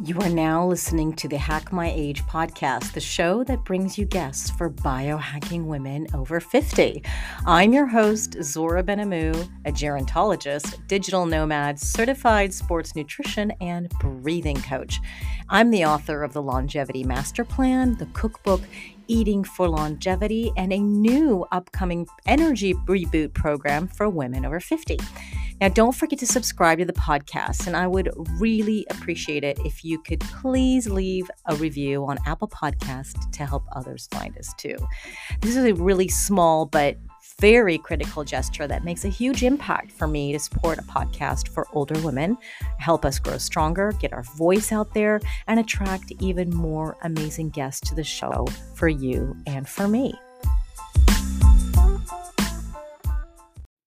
You are now listening to the Hack My Age podcast, the show that brings you guests for biohacking women over 50. I'm your host, Zora Benhamou, a gerontologist, digital nomad, certified sports nutrition, and breathing coach. I'm the author of the Longevity Master Plan, the cookbook, Eating for Longevity, and a new upcoming energy reboot program for women over 50. Now, don't forget to subscribe to the podcast, and I would really appreciate it if you could please leave a review on Apple Podcast to help others find us too. This is a really small but very critical gesture that makes a huge impact for me to support a podcast for older women, help us grow stronger, get our voice out there, and attract even more amazing guests to the show for you and for me.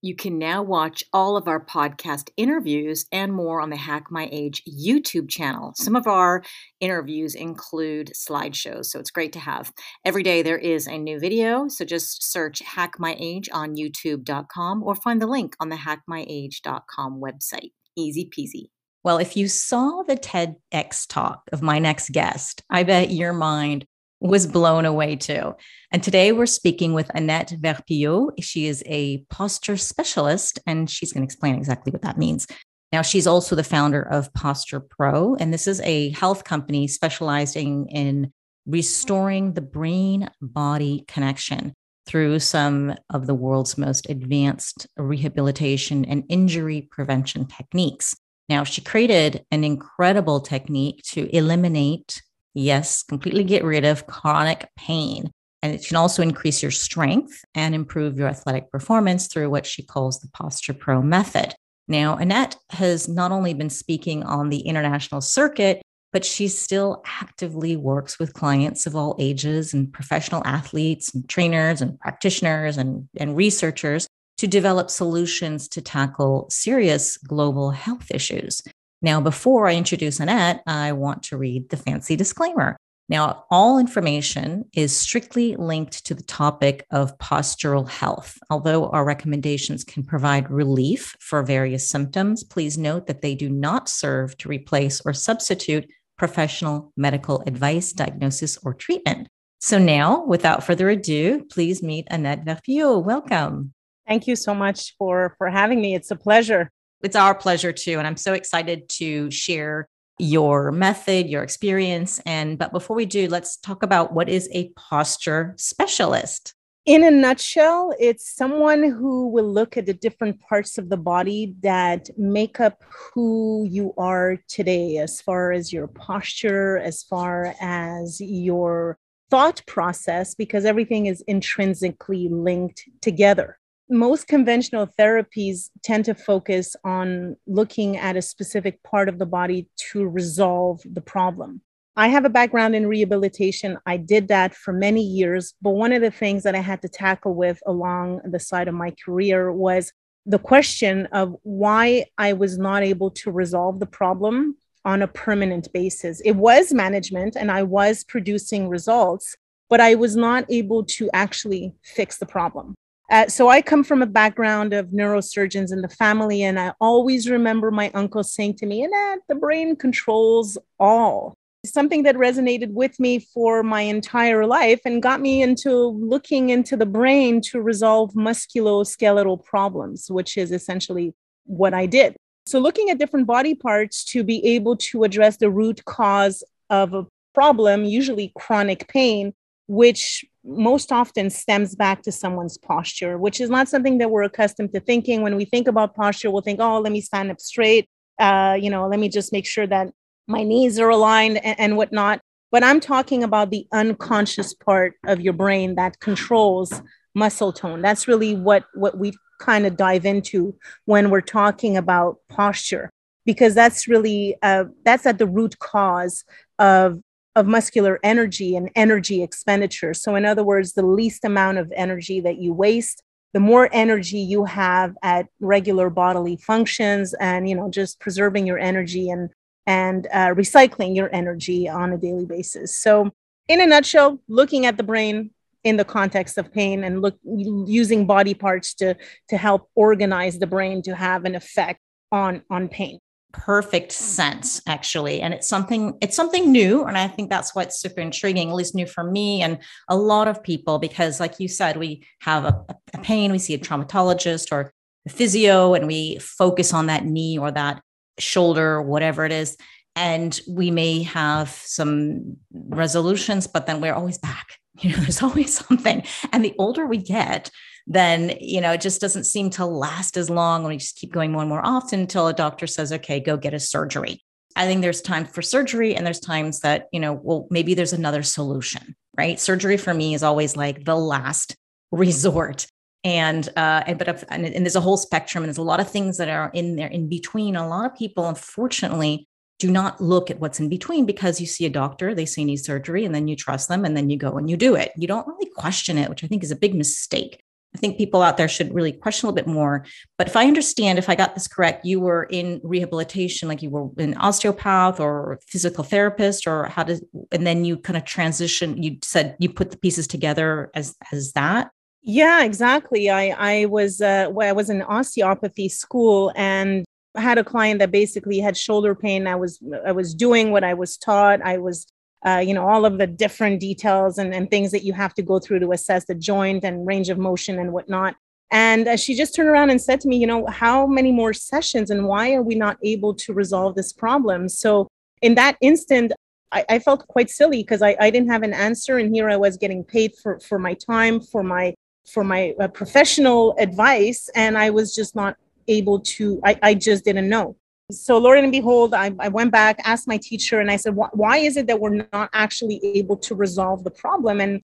You can now watch all of our podcast interviews and more on the Hack My Age YouTube channel. Some of our interviews include slideshows, so it's great to have. Every day there is a new video, so just search Hack My Age on youtube.com or find the link on the hackmyage.com website. Easy peasy. Well, if you saw the TEDx talk of my next guest, I bet your mind was blown away too. And today we're speaking with Annette Verpillot. She is a posture specialist, and she's going to explain exactly what that means. Now, she's also the founder of Posture Pro, and this is a health company specializing in restoring the brain body connection through some of the world's most advanced rehabilitation and injury prevention techniques. Now, she created an incredible technique to eliminate Yes, completely get rid of chronic pain. And it can also increase your strength and improve your athletic performance through what she calls the Posture Pro method. Now, Annette has not only been speaking on the international circuit, but she still actively works with clients of all ages and professional athletes and trainers and practitioners and, and researchers to develop solutions to tackle serious global health issues. Now, before I introduce Annette, I want to read the fancy disclaimer. Now, all information is strictly linked to the topic of postural health. Although our recommendations can provide relief for various symptoms, please note that they do not serve to replace or substitute professional medical advice, diagnosis, or treatment. So now, without further ado, please meet Annette Verpillot. Welcome. Thank you so much for, for having me. It's a pleasure. It's our pleasure too. And I'm so excited to share your method, your experience. And but before we do, let's talk about what is a posture specialist. In a nutshell, it's someone who will look at the different parts of the body that make up who you are today, as far as your posture, as far as your thought process, because everything is intrinsically linked together most conventional therapies tend to focus on looking at a specific part of the body to resolve the problem. I have a background in rehabilitation. I did that for many years. But one of the things that I had to tackle with along the side of my career was the question of why I was not able to resolve the problem on a permanent basis. It was management and I was producing results, but I was not able to actually fix the problem. Uh, so I come from a background of neurosurgeons in the family, and I always remember my uncle saying to me, "Annette, the brain controls all." Something that resonated with me for my entire life and got me into looking into the brain to resolve musculoskeletal problems, which is essentially what I did. So, looking at different body parts to be able to address the root cause of a problem, usually chronic pain, which most often stems back to someone's posture, which is not something that we're accustomed to thinking. When we think about posture, we'll think, oh, let me stand up straight. Uh, you know, let me just make sure that my knees are aligned and, and whatnot. But I'm talking about the unconscious part of your brain that controls muscle tone. That's really what, what we kind of dive into when we're talking about posture, because that's really, uh, that's at the root cause of of muscular energy and energy expenditure. So, in other words, the least amount of energy that you waste, the more energy you have at regular bodily functions, and you know, just preserving your energy and and uh, recycling your energy on a daily basis. So, in a nutshell, looking at the brain in the context of pain and look using body parts to to help organize the brain to have an effect on on pain perfect sense actually. And it's something it's something new and i think that's what's super intriguing at least new for me and a lot of people because like you said we have a, a pain we see a traumatologist or a physio and we focus on that knee or that shoulder whatever it is and we may have some resolutions but then we're always back. You know there's always something. And the older we get then you know it just doesn't seem to last as long. When we just keep going more and more often until a doctor says okay go get a surgery. I think there's time for surgery and there's times that you know well maybe there's another solution right? Surgery for me is always like the last resort. And uh and but and, and there's a whole spectrum and there's a lot of things that are in there in between. A lot of people unfortunately do not look at what's in between because you see a doctor, they say need surgery, and then you trust them, and then you go and you do it. You don't really question it, which I think is a big mistake. I think people out there should really question a little bit more. But if I understand, if I got this correct, you were in rehabilitation, like you were an osteopath or physical therapist, or how does, and then you kind of transition. You said you put the pieces together as as that. Yeah, exactly. I I was uh, well, I was in osteopathy school, and had a client that basically had shoulder pain. I was I was doing what I was taught. I was uh, you know all of the different details and, and things that you have to go through to assess the joint and range of motion and whatnot. And uh, she just turned around and said to me, you know, how many more sessions and why are we not able to resolve this problem? So in that instant, I, I felt quite silly because I, I didn't have an answer, and here I was getting paid for for my time, for my for my uh, professional advice, and I was just not able to, I, I just didn't know. So, Lord and behold, I, I went back, asked my teacher, and I said, why is it that we're not actually able to resolve the problem? And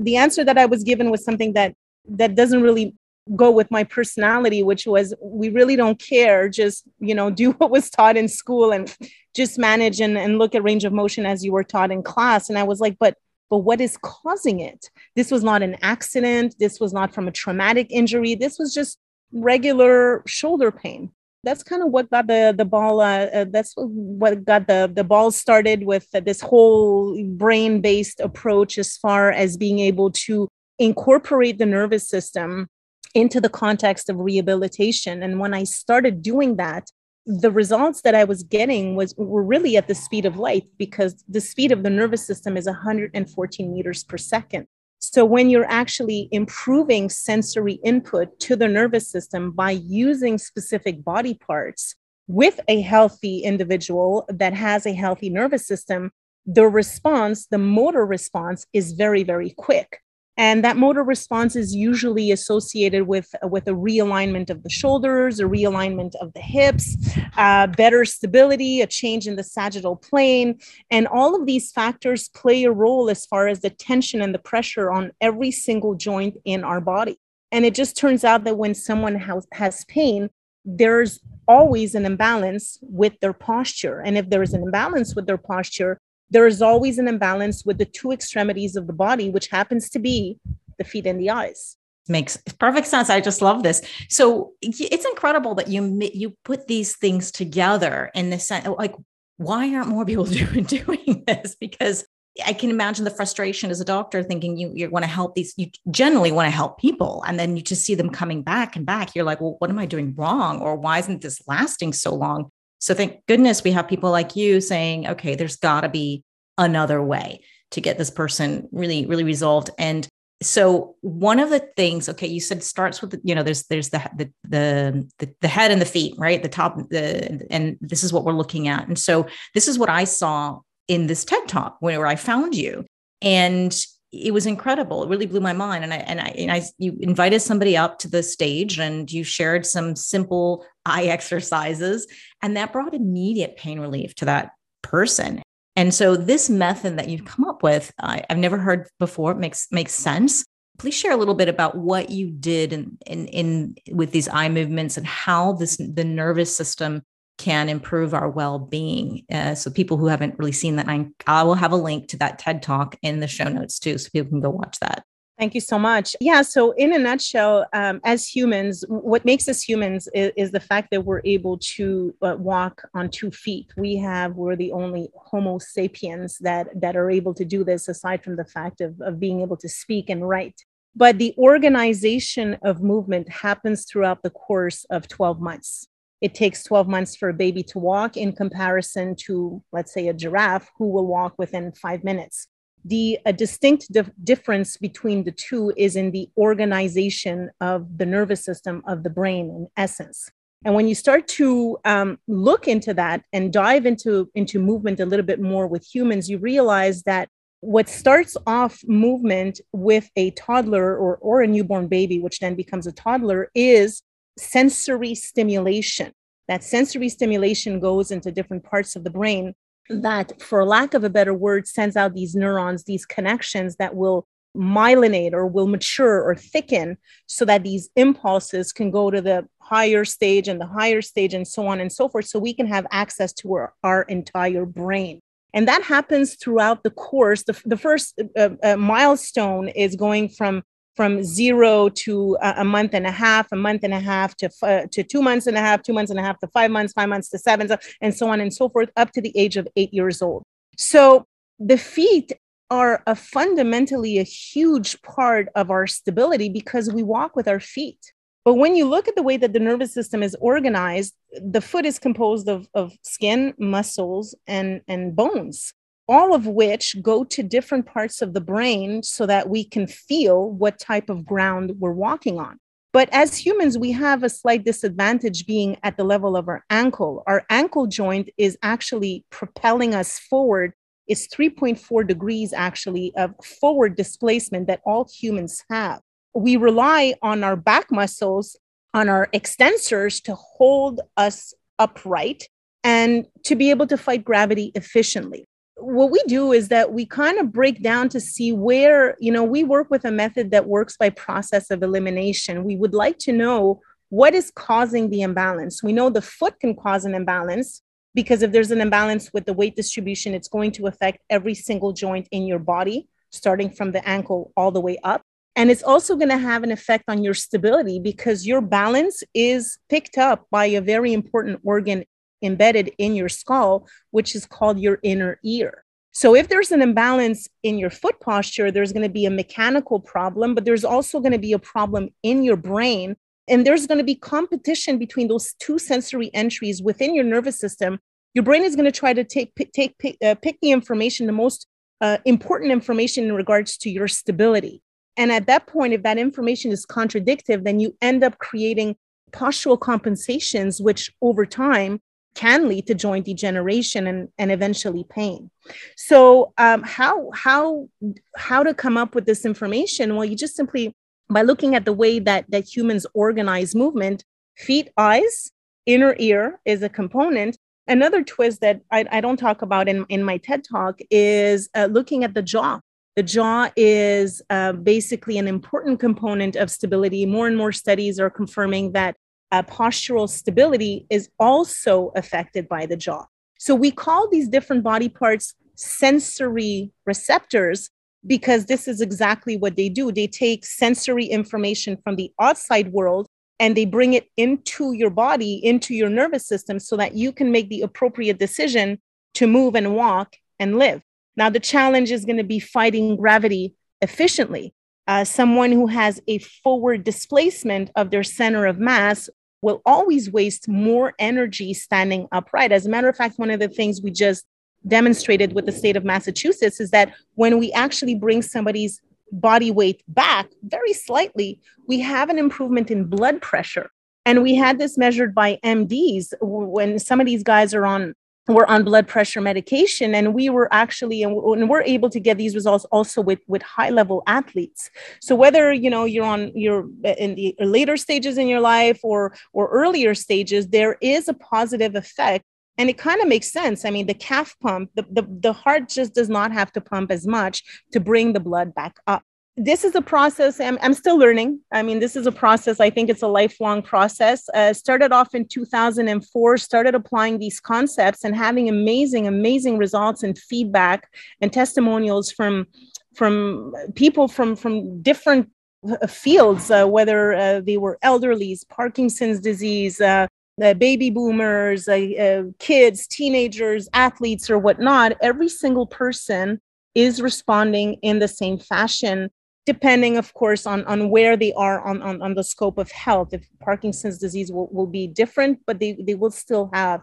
the answer that I was given was something that that doesn't really go with my personality which was we really don't care. Just you know do what was taught in school and just manage and, and look at range of motion as you were taught in class. And i was like but but what is causing it? This was not an accident. This was not from a traumatic injury. This was just regular shoulder pain that's kind of what got the the ball uh, uh, that's what got the the ball started with uh, this whole brain based approach as far as being able to incorporate the nervous system into the context of rehabilitation. And when i started doing that the results that i was getting was were really at the speed of light because the speed of the nervous system is 114 meters per second so, when you're actually improving sensory input to the nervous system by using specific body parts with a healthy individual that has a healthy nervous system, the response, the motor response, is very, very quick. And that motor response is usually associated with, with a realignment of the shoulders, a realignment of the hips, uh, better stability, a change in the sagittal plane. And all of these factors play a role as far as the tension and the pressure on every single joint in our body. And it just turns out that when someone has, has pain, there's always an imbalance with their posture. And if there is an imbalance with their posture, there is always an imbalance with the two extremities of the body, which happens to be the feet and the eyes. Makes perfect sense. I just love this. So it's incredible that you you put these things together in this sense. Like, why aren't more people doing doing this? Because I can imagine the frustration as a doctor thinking you you want to help these you generally want to help people and then you just see them coming back and back you're like well what am I doing wrong or why isn't this lasting so long so thank goodness we have people like you saying, okay, there's got to be another way to get this person really, really resolved. And so one of the things, okay, you said starts with, you know, there's there's the the the the head and the feet, right? The top, the and this is what we're looking at. And so this is what I saw in this TED talk where I found you. And it was incredible. It really blew my mind. And I and I and I you invited somebody up to the stage and you shared some simple eye exercises, and that brought immediate pain relief to that person. And so this method that you've come up with, I, have never heard before, makes makes sense. Please share a little bit about what you did in, in, in with these eye movements and how this the nervous system can improve our well-being. Uh, so people who haven't really seen that, I, I will have a link to that TED talk in the show notes too, so people can go watch that. Thank you so much. Yeah. So, in a nutshell, um, as humans, what makes us humans is, is the fact that we're able to uh, walk on two feet. We have, we're the only Homo sapiens that, that are able to do this, aside from the fact of, of being able to speak and write. But the organization of movement happens throughout the course of 12 months. it takes 12 months for a baby to walk in comparison to, let's say, a giraffe who will walk within five minutes. The a distinct dif- difference between the two is in the organization of the nervous system of the brain, in essence. And when you start to um, look into that and dive into, into movement a little bit more with humans, you realize that what starts off movement with a toddler or, or a newborn baby, which then becomes a toddler, is sensory stimulation. That sensory stimulation goes into different parts of the brain that, for lack of a better word, sends out these neurons, these connections that will myelinate or will mature or thicken so that these impulses can go to the higher stage and the higher stage and so on and so forth so we can have access to our, our entire brain. And that happens throughout the course. The, the first uh, uh, milestone is going from from zero to a, month and a half, a month and a half to, uh, to two months and a half, two months and a half to five months, five months to seven, and so on and so forth, up to the age of eight years old. So the feet are a fundamentally a huge part of our stability because we walk with our feet. But when you look at the way that the nervous system is organized, the foot is composed of, of skin, muscles, and, and bones all of which go to different parts of the brain so that we can feel what type of ground we're walking on. But as humans, we have a slight disadvantage being at the level of our ankle. Our ankle joint is actually propelling us forward. It's 3.4 degrees actually of forward displacement that all humans have. We rely on our back muscles, on our extensors to hold us upright and to be able to fight gravity efficiently what we do is that we kind of break down to see where, you know, we work with a method that works by process of elimination. We would like to know what is causing the imbalance. We know the foot can cause an imbalance because if there's an imbalance with the weight distribution, it's going to affect every single joint in your body, starting from the ankle all the way up. And it's also going to have an effect on your stability because your balance is picked up by a very important organ embedded in your skull, which is called your inner ear. So, if there's an imbalance in your foot posture, there's going to be a mechanical problem, but there's also going to be a problem in your brain. And there's going to be competition between those two sensory entries within your nervous system. Your brain is going to try to take, take, pick, uh, pick the information, the most uh, important information in regards to your stability. And at that point, if that information is contradictive, then you end up creating postural compensations, which over time can lead to joint degeneration and, and eventually pain. So um, how how how to come up with this information? Well, you just simply by looking at the way that that humans organize movement, feet, eyes, inner ear is a component. Another twist that I, I don't talk about in, in my TED talk is uh, looking at the jaw. The jaw is uh, basically an important component of stability. More and more studies are confirming that uh, postural stability is also affected by the jaw. So we call these different body parts sensory receptors because this is exactly what they do. They take sensory information from the outside world and they bring it into your body, into your nervous system, so that you can make the appropriate decision to move and walk and live. Now, the challenge is going to be fighting gravity efficiently. Uh, someone who has a forward displacement of their center of mass will always waste more energy standing upright. As a matter of fact, one of the things we just demonstrated with the state of Massachusetts is that when we actually bring somebody's body weight back very slightly, we have an improvement in blood pressure. And we had this measured by MDs when some of these guys are on were on blood pressure medication and we were actually and we're able to get these results also with with high level athletes. So whether you know you're on you're in the later stages in your life or or earlier stages there is a positive effect. And it kind of makes sense. I mean the calf pump the, the the heart just does not have to pump as much to bring the blood back up this is a process I'm, I'm still learning. I mean this is a process i think it's a lifelong process. Uh, started off in 2004 started applying these concepts and having amazing amazing results and feedback and testimonials from from people from from different uh, fields uh, whether uh, they were elderlies parkinson's disease uh, baby boomers, uh, kids, teenagers, athletes, or whatnot, every single person is responding in the same fashion depending, of course, on, on where they are on, on, on the scope of health. If Parkinson's disease will, will be different, but they, they will still have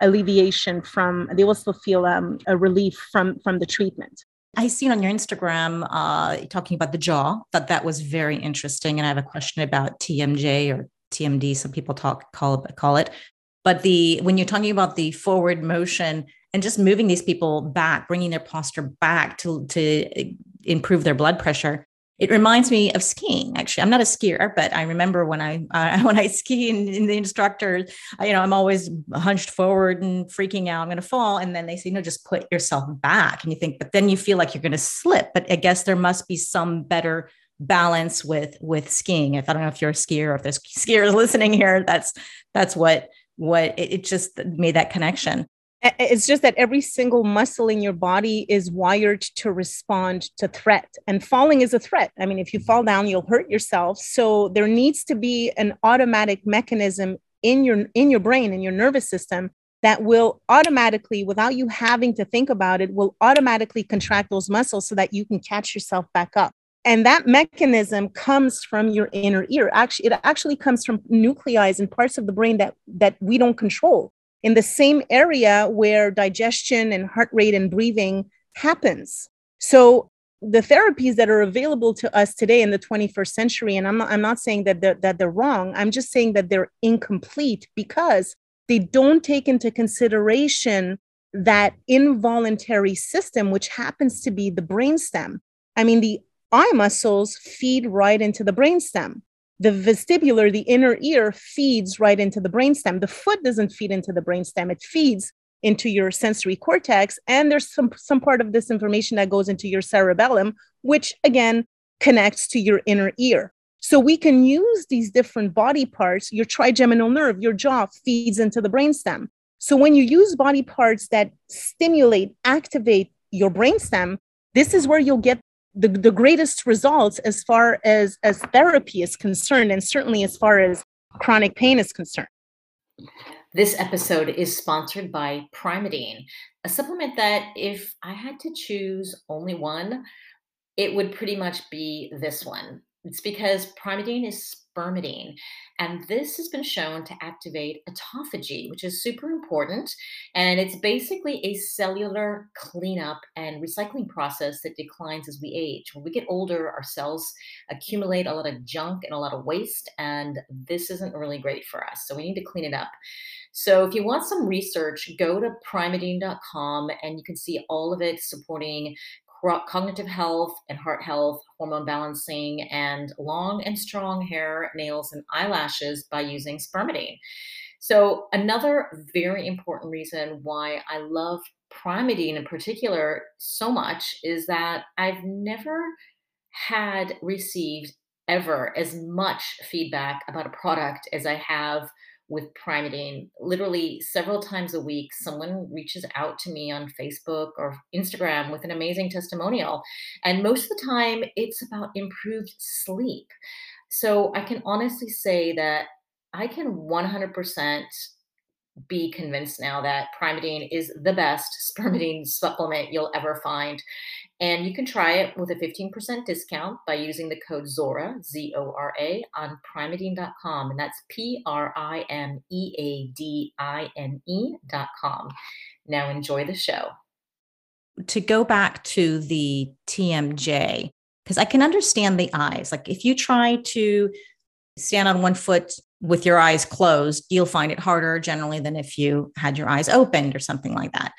alleviation from, they will still feel um, a relief from, from the treatment. I seen on your Instagram uh, talking about the jaw. Thought that was very interesting, and I have a question about TMJ or TMD. Some people talk call call it, but the when you're talking about the forward motion and just moving these people back, bringing their posture back to to improve their blood pressure, it reminds me of skiing. Actually, I'm not a skier, but I remember when I uh, when I ski and, the instructor, you know, I'm always hunched forward and freaking out. I'm going to fall, and then they say, "No, just put yourself back." And you think, but then you feel like you're going to slip. But I guess there must be some better balance with with skiing. If I don't know if you're a skier or if there's skiers listening here, that's that's what what it, it just made that connection it's just that every single muscle in your body is wired to respond to threat and falling is a threat. I mean if you fall down you'll hurt yourself. So there needs to be an automatic mechanism in your in your brain in your nervous system that will automatically without you having to think about it will automatically contract those muscles so that you can catch yourself back up. And that mechanism comes from your inner ear. Actually it actually comes from nuclei and parts of the brain that that we don't control in the same area where digestion and heart rate and breathing happens. So the therapies that are available to us today in the 21st century, and I'm not, I'm not saying that they're, that they're wrong, I'm just saying that they're incomplete because they don't take into consideration that involuntary system, which happens to be the brainstem. I mean, the eye muscles feed right into the brainstem the vestibular, the inner ear, feeds right into the brainstem. The foot doesn't feed into the brainstem, it feeds into your sensory cortex. And there's some, some part of this information that goes into your cerebellum, which again connects to your inner ear. So we can use these different body parts. Your trigeminal nerve, your jaw feeds into the brainstem. So when you use body parts that stimulate, activate your brainstem, this is where you'll get the, the greatest results as far as as therapy is concerned and certainly as far as chronic pain is concerned this episode is sponsored by Primeadine, a supplement that if I had to choose only one, it would pretty much be this one. It's because Primeadine is spermidine. And this has been shown to activate autophagy, which is super important. And it's basically a cellular cleanup and recycling process that declines as we age. When we get older, our cells accumulate a lot of junk and a lot of waste, and this isn't really great for us. So we need to clean it up. So if you want some research, go to primeadine.com and you can see all of it supporting cognitive health and heart health, hormone balancing, and long and strong hair, nails, and eyelashes by using spermidine. So, another very important reason why I love Primeadine in particular so much is that I've never had received ever as much feedback about a product as I have with Primeadine. Literally several times a week, someone reaches out to me on Facebook or Instagram with an amazing testimonial. And most of the time, it's about improved sleep. So I can honestly say that I can 100% be convinced now that Primeadine is the best spermidine supplement you'll ever find. And you can try it with a 15% discount by using the code ZORA, Z O R A, on primeadine.com. And that's P R I M E A D I N E.com. Now enjoy the show. To go back to the TMJ, because I can understand the eyes. Like if you try to stand on one foot with your eyes closed, you'll find it harder generally than if you had your eyes opened or something like that.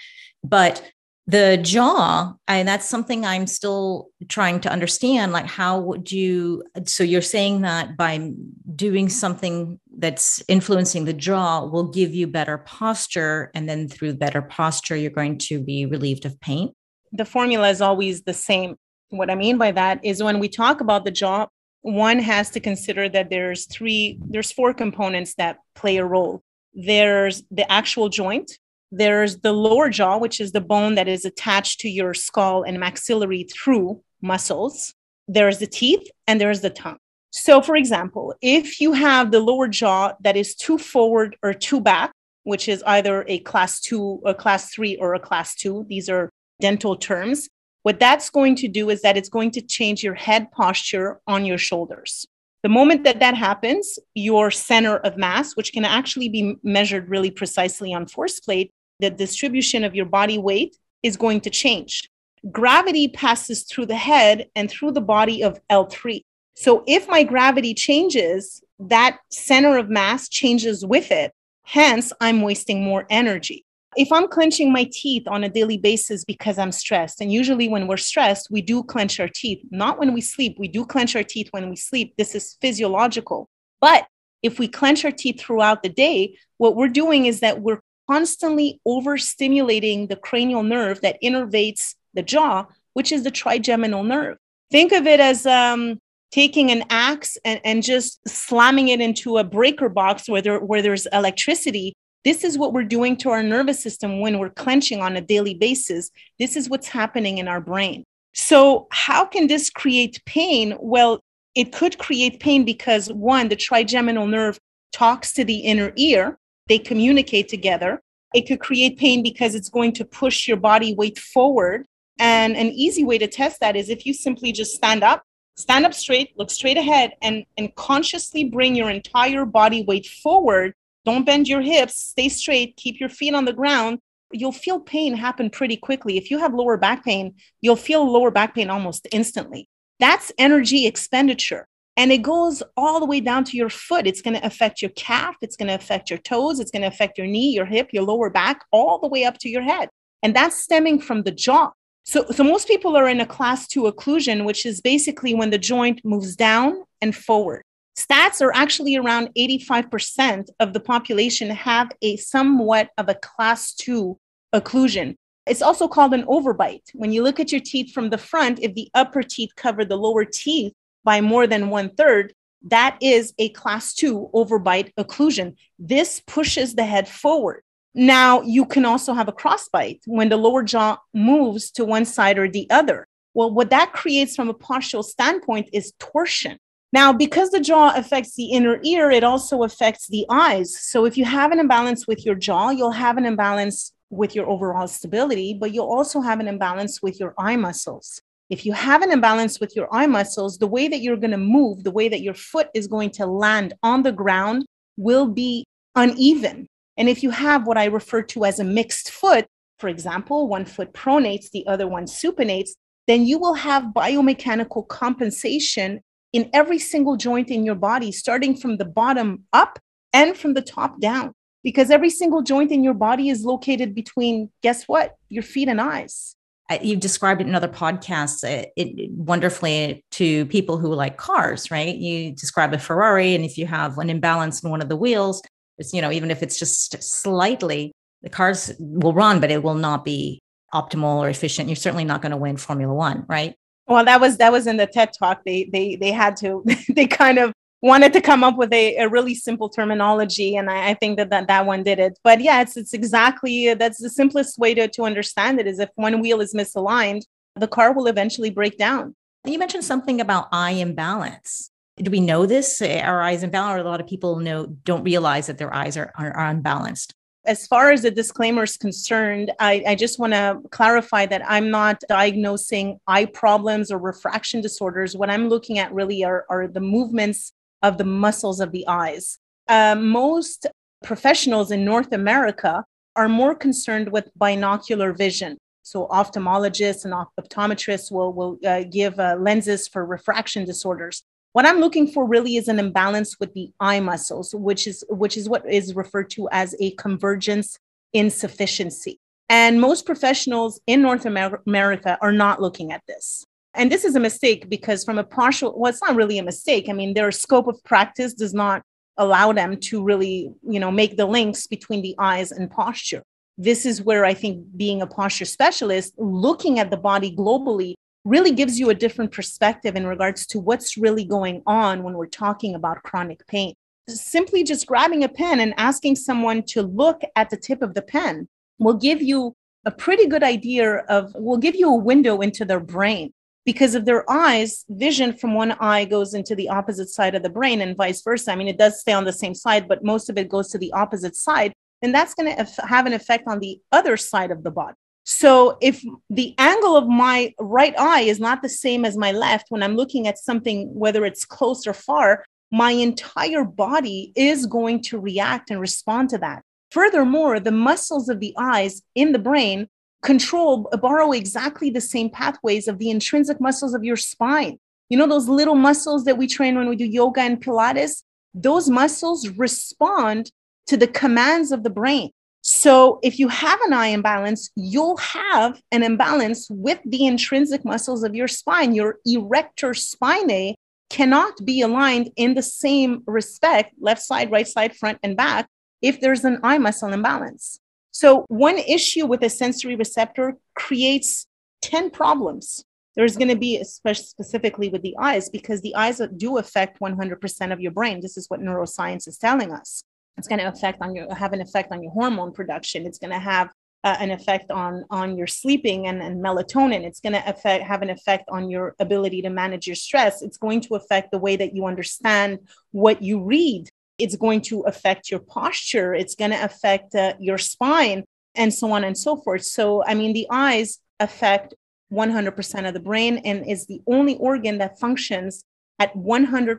But the jaw, and that's something I'm still trying to understand. Like, how would you? So, you're saying that by doing something that's influencing the jaw will give you better posture, and then through better posture, you're going to be relieved of pain? The formula is always the same. What I mean by that is when we talk about the jaw, one has to consider that there's three there's four components that play a role there's the actual joint there's the lower jaw which is the bone that is attached to your skull and maxillary through muscles there's the teeth and there's the tongue so for example if you have the lower jaw that is too forward or too back which is either a class 2 a class 3 or a class 2 these are dental terms what that's going to do is that it's going to change your head posture on your shoulders. The moment that that happens, your center of mass, which can actually be measured really precisely on force plate, the distribution of your body weight is going to change. Gravity passes through the head and through the body of L3. So if my gravity changes, that center of mass changes with it. Hence, I'm wasting more energy if I'm clenching my teeth on a daily basis because I'm stressed, and usually when we're stressed, we do clench our teeth, not when we sleep. We do clench our teeth when we sleep. This is physiological. But if we clench our teeth throughout the day, what we're doing is that we're constantly overstimulating the cranial nerve that innervates the jaw, which is the trigeminal nerve. Think of it as um, taking an axe and, and just slamming it into a breaker box where, there, where there's electricity this is what we're doing to our nervous system when we're clenching on a daily basis. This is what's happening in our brain. So, how can this create pain? Well, it could create pain because one, the trigeminal nerve talks to the inner ear, they communicate together. It could create pain because it's going to push your body weight forward. And an easy way to test that is if you simply just stand up, stand up straight, look straight ahead, and, and consciously bring your entire body weight forward don't bend your hips, stay straight, keep your feet on the ground. You'll feel pain happen pretty quickly. If you have lower back pain, you'll feel lower back pain almost instantly. That's energy expenditure. And it goes all the way down to your foot. It's going to affect your calf. It's going to affect your toes. It's going to affect your knee, your hip, your lower back, all the way up to your head. And that's stemming from the jaw. So, so most people are in a class two occlusion, which is basically when the joint moves down and forward stats are actually around 85% of the population have a somewhat of a class two occlusion. It's also called an overbite. When you look at your teeth from the front, if the upper teeth cover the lower teeth by more than one third, that is a class two overbite occlusion. This pushes the head forward. Now, you can also have a crossbite when the lower jaw moves to one side or the other. Well, what that creates from a postural standpoint is torsion. Now, because the jaw affects the inner ear, it also affects the eyes. So if you have an imbalance with your jaw, you'll have an imbalance with your overall stability, but you'll also have an imbalance with your eye muscles. If you have an imbalance with your eye muscles, the way that you're going to move, the way that your foot is going to land on the ground will be uneven. And if you have what I refer to as a mixed foot, for example, one foot pronates, the other one supinates, then you will have biomechanical compensation in every single joint in your body, starting from the bottom up and from the top down, because every single joint in your body is located between, guess what, your feet and eyes. You've described it in other podcasts it, uh, it, wonderfully to people who like cars, right? You describe a Ferrari, and if you have an imbalance in one of the wheels, it's you know even if it's just slightly, the cars will run, but it will not be optimal or efficient. You're certainly not going to win Formula One, right? Well, that was that was in the TED talk. They they they had to they kind of wanted to come up with a, a really simple terminology, and I, I think that, that that one did it. But yeah, it's it's exactly that's the simplest way to to understand it is if one wheel is misaligned, the car will eventually break down. You mentioned something about eye imbalance. Do we know this? Eh, our eyes imbalance, or a lot of people know don't realize that their eyes are, are, are unbalanced as far as the disclaimer is concerned, I, I just want to clarify that I'm not diagnosing eye problems or refraction disorders. What I'm looking at really are, are the movements of the muscles of the eyes. Uh, most professionals in North America are more concerned with binocular vision. So ophthalmologists and optometrists will, will uh, give uh, lenses for refraction disorders. What I'm looking for really is an imbalance with the eye muscles, which is which is what is referred to as a convergence insufficiency. And most professionals in North America are not looking at this. And this is a mistake because from a partial, well, it's not really a mistake. I mean, their scope of practice does not allow them to really, you know, make the links between the eyes and posture. This is where I think being a posture specialist, looking at the body globally really gives you a different perspective in regards to what's really going on when we're talking about chronic pain. Simply just grabbing a pen and asking someone to look at the tip of the pen will give you a pretty good idea of, will give you a window into their brain. Because of their eyes, vision from one eye goes into the opposite side of the brain and vice versa. I mean, it does stay on the same side, but most of it goes to the opposite side. And that's going to have an effect on the other side of the body. So if the angle of my right eye is not the same as my left when I'm looking at something, whether it's close or far, my entire body is going to react and respond to that. Furthermore, the muscles of the eyes in the brain control, uh, borrow exactly the same pathways of the intrinsic muscles of your spine. You know, those little muscles that we train when we do yoga and Pilates? Those muscles respond to the commands of the brain. So if you have an eye imbalance, you'll have an imbalance with the intrinsic muscles of your spine. Your erector spinae cannot be aligned in the same respect, left side, right side, front, and back, if there's an eye muscle imbalance. So one issue with a sensory receptor creates 10 problems. There's going to be, specifically with the eyes, because the eyes do affect 100% of your brain. This is what neuroscience is telling us. It's going to affect on your have an effect on your hormone production. It's going to have uh, an effect on on your sleeping and, and melatonin. It's going to affect have an effect on your ability to manage your stress. It's going to affect the way that you understand what you read it's going to affect your posture it's going to affect uh, your spine and so on and so forth so i mean the eyes affect 100% of the brain and is the only organ that functions at 100%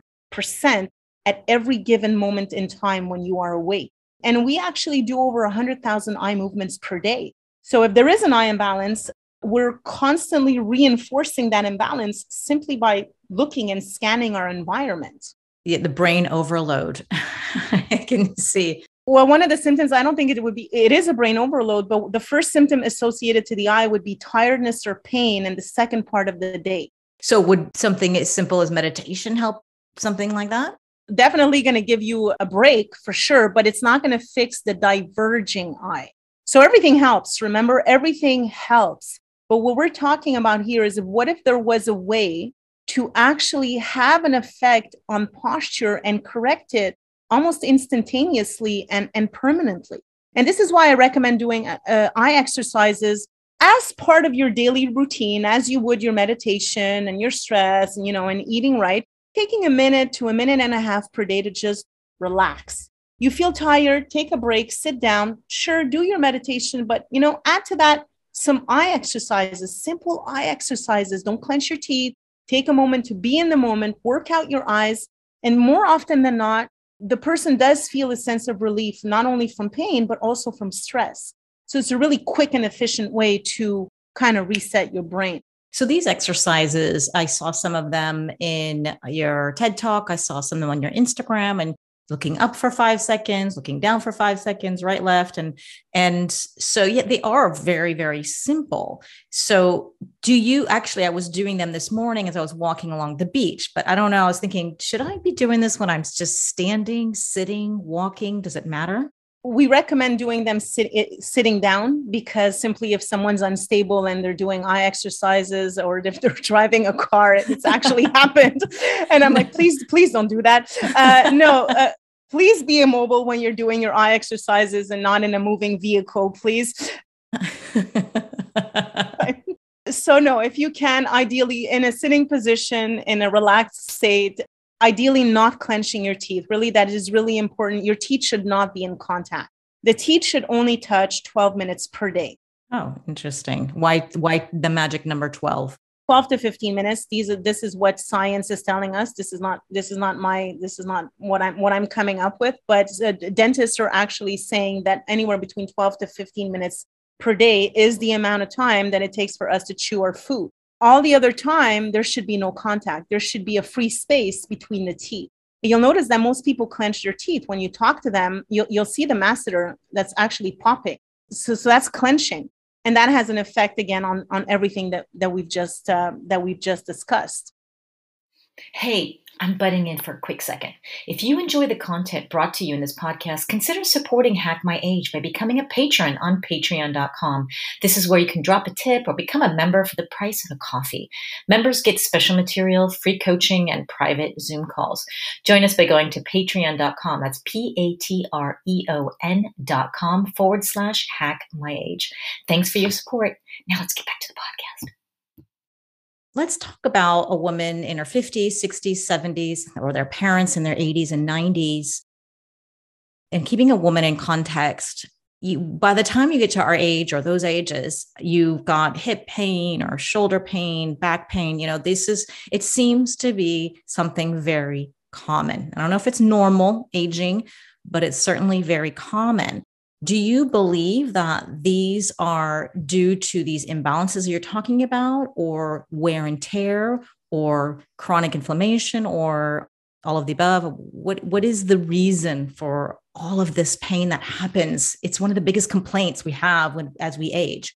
at every given moment in time when you are awake. And we actually do over 100,000 eye movements per day. So if there is an eye imbalance, we're constantly reinforcing that imbalance simply by looking and scanning our environment. The brain overload. I can see. Well, one of the symptoms, I don't think it would be, it is a brain overload, but the first symptom associated to the eye would be tiredness or pain in the second part of the day. So, would something as simple as meditation help something like that? definitely going to give you a break for sure, but it's not going to fix the diverging eye. So everything helps. Remember, everything helps. But what we're talking about here is what if there was a way to actually have an effect on posture and correct it almost instantaneously and, and permanently? And this is why I recommend doing uh, uh eye exercises as part of your daily routine, as you would your meditation and your stress and, you know, and eating right taking a minute to a minute and a half per day to just relax. You feel tired, take a break, sit down. Sure, do your meditation, but you know, add to that some eye exercises, simple eye exercises. Don't clench your teeth. Take a moment to be in the moment, work out your eyes. And more often than not, the person does feel a sense of relief, not only from pain, but also from stress. So it's a really quick and efficient way to kind of reset your brain. So these exercises, I saw some of them in your TED talk. I saw some of them on your Instagram and looking up for five seconds, looking down for five seconds, right, left. And and so yeah, they are very, very simple. So do you actually I was doing them this morning as I was walking along the beach, but I don't know. I was thinking, should I be doing this when I'm just standing, sitting, walking? Does it matter? We recommend doing them sit, sitting down because simply if someone's unstable and they're doing eye exercises or if they're driving a car it's actually happened. And i'm like please please don't do that. Uh, no uh, please be immobile when you're doing your eye exercises and not in a moving vehicle please. So no if you can ideally in a sitting position in a relaxed state ideally not clenching your teeth. Really, that is really important. Your teeth should not be in contact. The teeth should only touch 12 minutes per day. Oh, interesting. Why why the magic number 12? 12 to 15 minutes these are this is what science is telling us this is not this is not my this is not what i'm what i'm coming up with but uh, dentists are actually saying that anywhere between 12 to 15 minutes per day is the amount of time that it takes for us to chew our food all the other time, there should be no contact. There should be a free space between the teeth. You'll notice that most people clench their teeth. When you talk to them, you'll, you'll see the masseter that's actually popping. So, so that's clenching. And that has an effect again on, on everything that, that we've just uh, that we've just discussed. Hey, I'm butting in for a quick second. If you enjoy the content brought to you in this podcast, consider supporting Hack My Age by becoming a patron on patreon.com. This is where you can drop a tip or become a member for the price of a coffee. Members get special material, free coaching, and private Zoom calls. Join us by going to patreon.com. That's P A T R E O N.com forward slash hack my age. Thanks for your support. Now let's get back to the podcast let's talk about a woman in her 50s, 60s, 70s, or their parents in their 80s and 90s. And keeping a woman in context, you, by the time you get to our age or those ages, you've got hip pain or shoulder pain, back pain. You know, this is, it seems to be something very common. I don't know if it's normal aging, but it's certainly very common. Do you believe that these are due to these imbalances you're talking about, or wear and tear, or chronic inflammation, or all of the above? What, what is the reason for all of this pain that happens? It's one of the biggest complaints we have when, as we age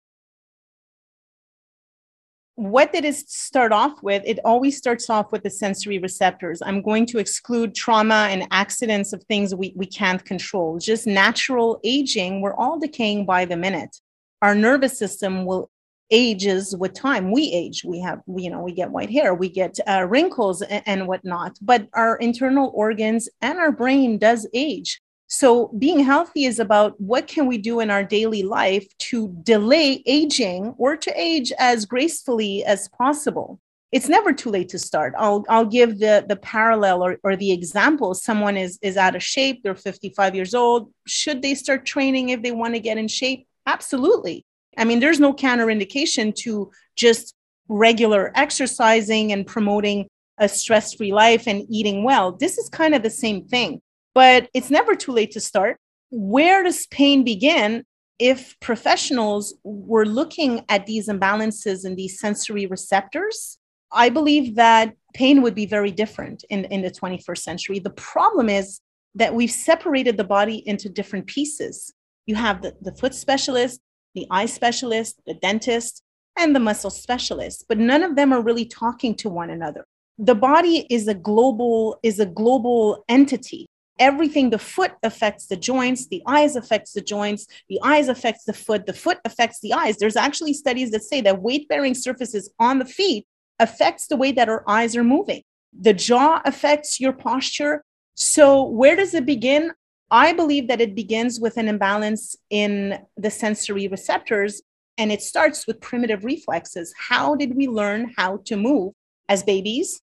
what did it start off with? It always starts off with the sensory receptors. I'm going to exclude trauma and accidents of things we, we can't control. Just natural aging, we're all decaying by the minute. Our nervous system will ages with time. We age. We have, you know, we get white hair, we get uh, wrinkles and, and whatnot. But our internal organs and our brain does age. So being healthy is about what can we do in our daily life to delay aging or to age as gracefully as possible. It's never too late to start. I'll, I'll give the, the parallel or, or the example. Someone is, is out of shape, they're 55 years old. Should they start training if they want to get in shape? Absolutely. I mean, there's no counterindication to just regular exercising and promoting a stress free life and eating well. This is kind of the same thing but it's never too late to start. Where does pain begin? If professionals were looking at these imbalances in these sensory receptors, I believe that pain would be very different in, in the 21st century. The problem is that we've separated the body into different pieces. You have the, the foot specialist, the eye specialist, the dentist, and the muscle specialist, but none of them are really talking to one another. The body is a global is a global entity everything the foot affects the joints the eyes affects the joints the eyes affects the foot the foot affects the eyes. There's actually studies that say that weight bearing surfaces on the feet affects the way that our eyes are moving. The jaw affects your posture. So where does it begin? I believe that it begins with an imbalance in the sensory receptors and it starts with primitive reflexes. How did we learn how to move as babies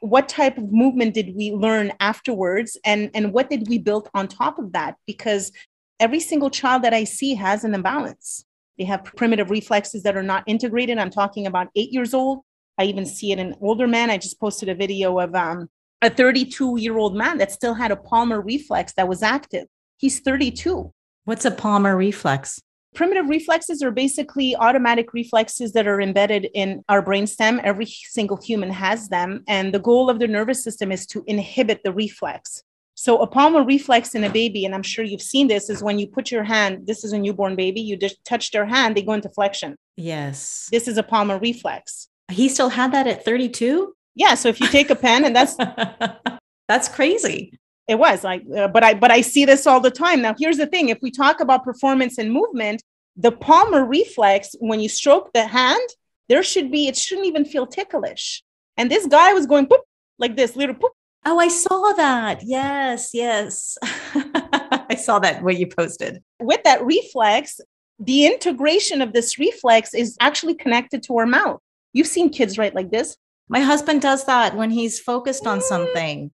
what type of movement did we learn afterwards? And and what did we build on top of that? Because every single child that i see has an imbalance. They have primitive reflexes that are not integrated. I'm talking about eight years old. I even see it in older men. I just posted a video of um, a 32 year old man that still had a palmar reflex that was active. He's 32 what's a palmar reflex primitive reflexes are basically automatic reflexes that are embedded in our brainstem. Every single human has them. And the goal of the nervous system is to inhibit the reflex. So, a palmar reflex in a baby, and I'm sure you've seen this, is when you put your hand, this is a newborn baby, you just touch their hand, they go into flexion. Yes. This is a palmar reflex. He still had that at 32? Yeah. So, if you take a pen, and that's that's crazy it was like uh, but i but i see this all the time. Now here's the thing if we talk about performance and movement the palmar reflex when you stroke the hand there should be it shouldn't even feel ticklish. And this guy was going poop like this little poop. Oh i saw that. Yes yes. I saw that what you posted. With that reflex the integration of this reflex is actually connected to our mouth. You've seen kids write like this. My husband does that when he's focused on something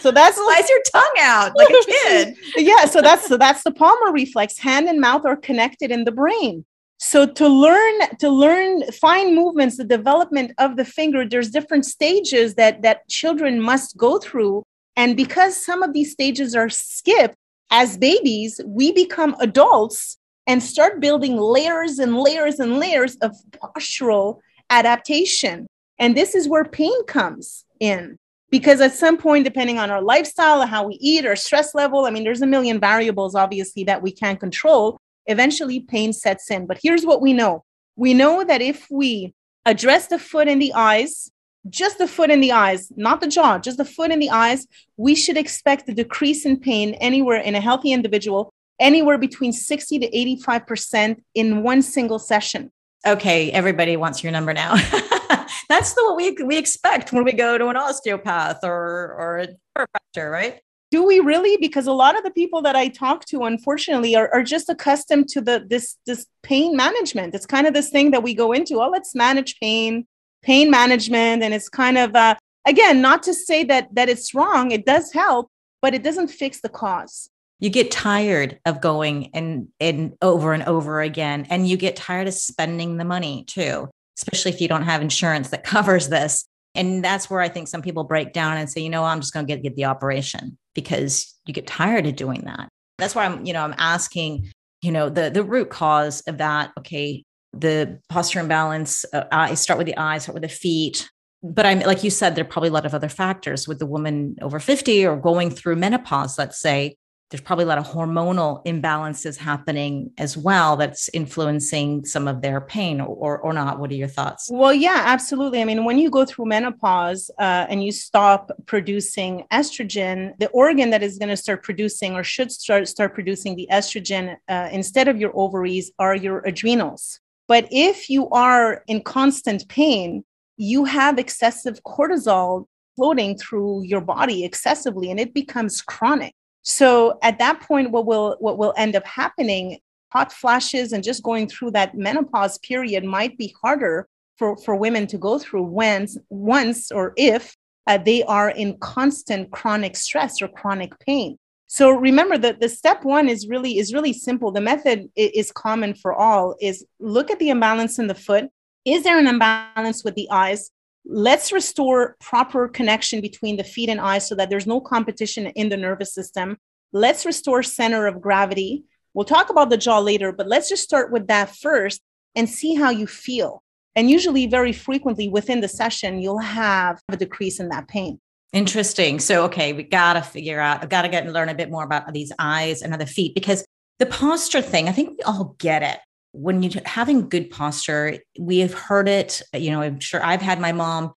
so that's slice your tongue out like a kid. yeah. So that's so that's the palmar reflex. Hand and mouth are connected in the brain. So to learn to learn fine movements, the development of the finger, there's different stages that that children must go through. And because some of these stages are skipped as babies, we become adults and start building layers and layers and layers of postural adaptation. And this is where pain comes in because at some point depending on our lifestyle how we eat our stress level i mean there's a million variables obviously that we can't control. Eventually pain sets in. But here's what we know. We know that if we address the foot and the eyes just the foot and the eyes not the jaw just the foot and the eyes we should expect a decrease in pain anywhere in a healthy individual anywhere between 60 to 85% in one single session. Okay everybody wants your number now that's the what we we expect when we go to an osteopath or or a chiropractor, right? do we really? Because a lot of the people that i talk to unfortunately are, are just accustomed to the this this pain management. It's kind of this thing that we go into oh let's manage pain pain management. And it's kind of uh, again not to say that that it's wrong it does help but it doesn't fix the cause. You get tired of going and and over and over again and you get tired of spending the money too especially if you don't have insurance that covers this. And that's where i think some people break down and say you know i'm just going to get, the operation because you get tired of doing that. That's why i'm you know i'm asking you know the the root cause of that okay the posture imbalance uh, i start with the eyes start with the feet. But i'm like you said there are probably a lot of other factors. With the woman over 50 or going through menopause let's say there's probably a lot of hormonal imbalances happening as well that's influencing some of their pain or, or not. What are your thoughts? Well yeah absolutely. I mean when you go through menopause uh, and you stop producing estrogen the organ that is going to start producing or should start start producing the estrogen uh, instead of your ovaries are your adrenals. But if you are in constant pain you have excessive cortisol floating through your body excessively and it becomes chronic so at that point, what will what will end up happening, hot flashes and just going through that menopause period might be harder for, for women to go through when once or if uh, they are in constant chronic stress or chronic pain. So remember that the step one is really is really simple. The method is common for all. Is look at the imbalance in the foot. Is there an imbalance with the eyes? Let's restore proper connection between the feet and eyes so that there's no competition in the nervous system. Let's restore center of gravity. We'll talk about the jaw later, but let's just start with that first and see how you feel. And usually, very frequently within the session, you'll have a decrease in that pain. Interesting. So, okay, we got to figure out, I've got to get and learn a bit more about these eyes and other feet because the posture thing, I think we all get it when you're having good posture, we have heard it. You know, I'm sure I've had my mom,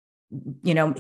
you know,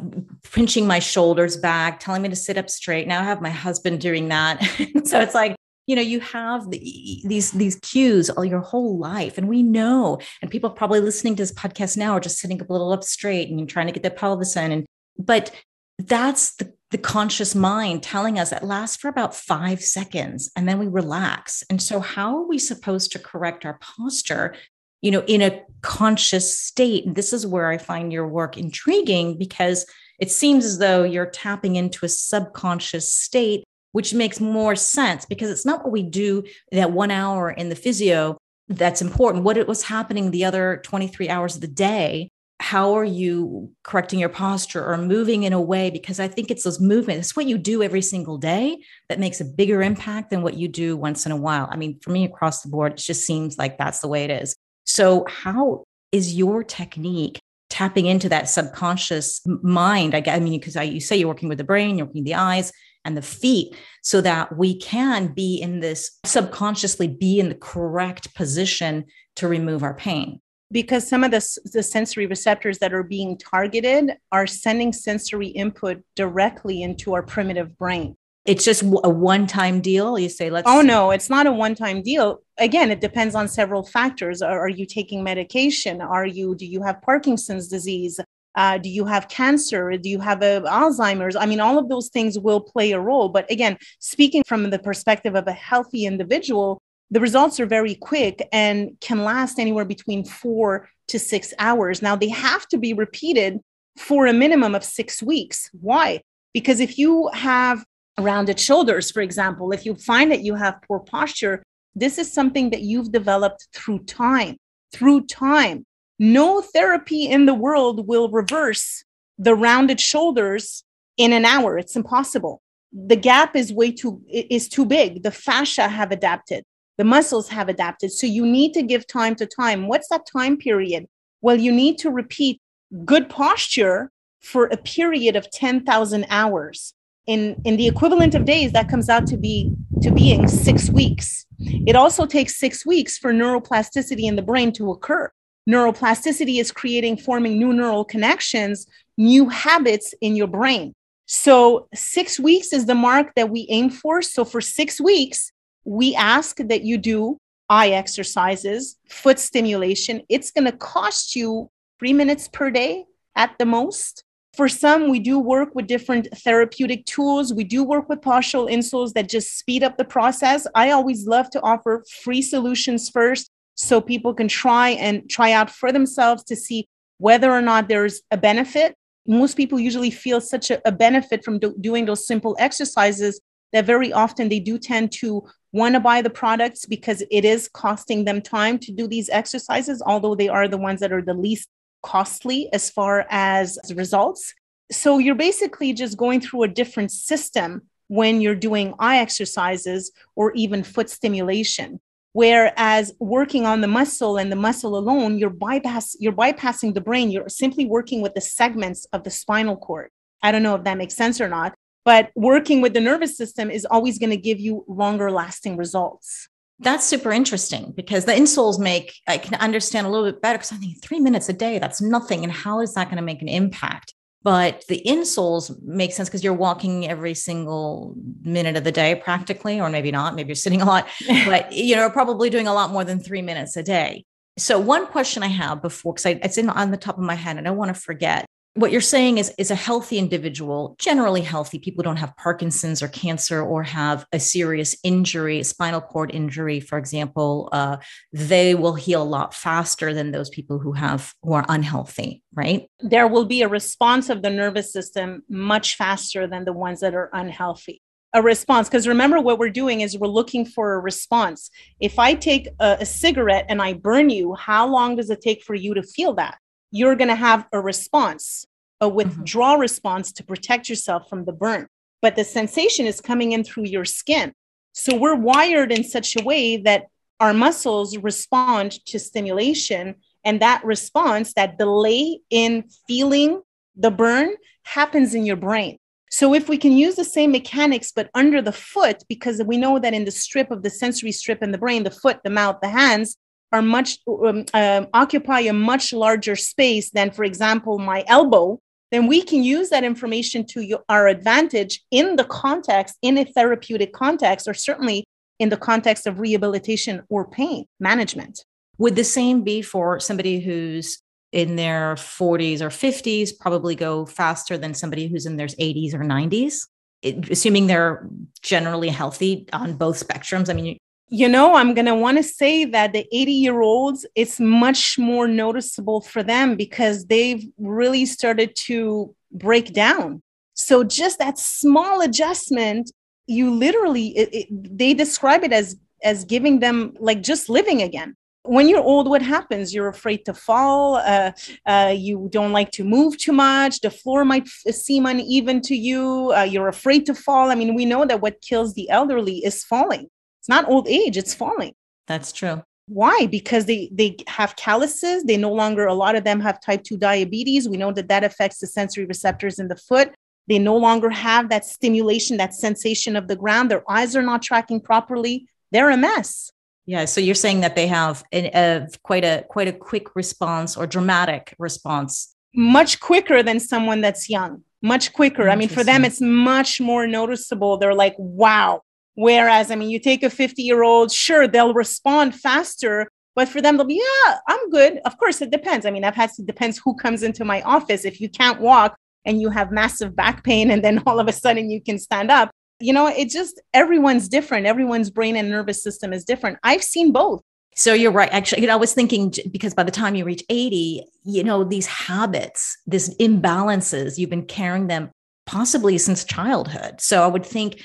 pinching my shoulders back, telling me to sit up straight. Now I have my husband doing that. so it's like, you know, you have the, these these cues all your whole life, and we know. And people probably listening to this podcast now are just sitting up a little up straight and trying to get their pelvis in. And but that's the the conscious mind telling us it lasts for about five seconds and then we relax. And so, how are we supposed to correct our posture? You know, in a conscious state. This is where I find your work intriguing because it seems as though you're tapping into a subconscious state, which makes more sense because it's not what we do that one hour in the physio that's important. What it was happening the other 23 hours of the day how are you correcting your posture or moving in a way because i think it's those movements it's what you do every single day that makes a bigger impact than what you do once in a while. I mean for me across the board it just seems like that's the way it is. So how is your technique tapping into that subconscious mind? I, mean because you say you're working with the brain you're working with the eyes and the feet so that we can be in this subconsciously be in the correct position to remove our pain because some of the, the sensory receptors that are being targeted are sending sensory input directly into our primitive brain. It's just a one time deal. You say, let's. Oh, no, it's not a one time deal. Again, it depends on several factors. Are, are, you taking medication? Are you, do you have Parkinson's disease? Uh, do you have cancer? Do you have a Alzheimer's? I mean, all of those things will play a role. But again, speaking from the perspective of a healthy individual, the results are very quick and can last anywhere between four to six hours. Now, they have to be repeated for a minimum of six weeks. Why? Because if you have rounded shoulders, for example, if you find that you have poor posture, this is something that you've developed through time. Through time. No therapy in the world will reverse the rounded shoulders in an hour. It's impossible. The gap is way too is too big. The fascia have adapted the muscles have adapted. So you need to give time to time. What's that time period? Well, you need to repeat good posture for a period of 10,000 hours. In, in the equivalent of days, that comes out to be to being six weeks. It also takes six weeks for neuroplasticity in the brain to occur. Neuroplasticity is creating, forming new neural connections, new habits in your brain. So, six weeks is the mark that we aim for. So, for six weeks, we ask that you do eye exercises, foot stimulation. It's going to cost you three minutes per day at the most. For some, we do work with different therapeutic tools. We do work with partial insoles that just speed up the process. I always love to offer free solutions first so people can try and try out for themselves to see whether or not there's a benefit. Most people usually feel such a, a benefit from do- doing those simple exercises that very often they do tend to want to buy the products because it is costing them time to do these exercises, although they are the ones that are the least costly as far as results. So you're basically just going through a different system when you're doing eye exercises or even foot stimulation. Whereas working on the muscle and the muscle alone, you're bypass you're bypassing the brain. You're simply working with the segments of the spinal cord. I don't know if that makes sense or not, but working with the nervous system is always going to give you longer lasting results. That's super interesting because the insoles make I can understand a little bit better because I think three minutes a day, that's nothing. And how is that going to make an impact? But the insoles make sense because you're walking every single minute of the day practically, or maybe not, maybe you're sitting a lot, but you know, probably doing a lot more than three minutes a day. So one question I have before, because it's in on the top of my head and I want to forget what you're saying is is a healthy individual generally healthy people who don't have parkinson's or cancer or have a serious injury spinal cord injury for example uh, they will heal a lot faster than those people who have who are unhealthy right? There will be a response of the nervous system much faster than the ones that are unhealthy. A response because remember what we're doing is we're looking for a response. If i take a, a cigarette and i burn you how long does it take for you to feel that you're going to have a response, a withdrawal mm-hmm. response to protect yourself from the burn. But the sensation is coming in through your skin. So we're wired in such a way that our muscles respond to stimulation. And that response, that delay in feeling the burn, happens in your brain. So if we can use the same mechanics, but under the foot, because we know that in the strip of the sensory strip in the brain, the foot, the mouth, the hands, are much um, um, occupy a much larger space than, for example, my elbow, then we can use that information to our advantage in the context, in a therapeutic context, or certainly in the context of rehabilitation or pain management. Would the same be for somebody who's in their 40s or 50s, probably go faster than somebody who's in their 80s or 90s? It, assuming they're generally healthy on both spectrums. I mean, you know, I'm going to want to say that the 80 year olds, it's much more noticeable for them because they've really started to break down. So just that small adjustment, you literally, it, it, they describe it as, as giving them like just living again. When you're old, what happens? You're afraid to fall. Uh, uh, you don't like to move too much. The floor might f- seem uneven to you. Uh, you're afraid to fall. I mean, we know that what kills the elderly is falling it's not old age, it's falling. That's true. Why? Because they they have calluses. They no longer a lot of them have type 2 diabetes. We know that that affects the sensory receptors in the foot. They no longer have that stimulation, that sensation of the ground. Their eyes are not tracking properly. They're a mess. Yeah, so you're saying that they have a, a quite a quite a quick response or dramatic response, much quicker than someone that's young. Much quicker. I mean, for them, it's much more noticeable. They're like, "Wow, Whereas, I mean, you take a 50 year old, sure, they'll respond faster, but for them, they'll be, yeah, I'm good. Of course, it depends. I mean, I've had to depends who comes into my office. If you can't walk and you have massive back pain, and then all of a sudden you can stand up, you know, it just everyone's different. Everyone's brain and nervous system is different. I've seen both. So you're right. Actually, you know, I was thinking because by the time you reach 80, you know, these habits, these imbalances, you've been carrying them possibly since childhood. So I would think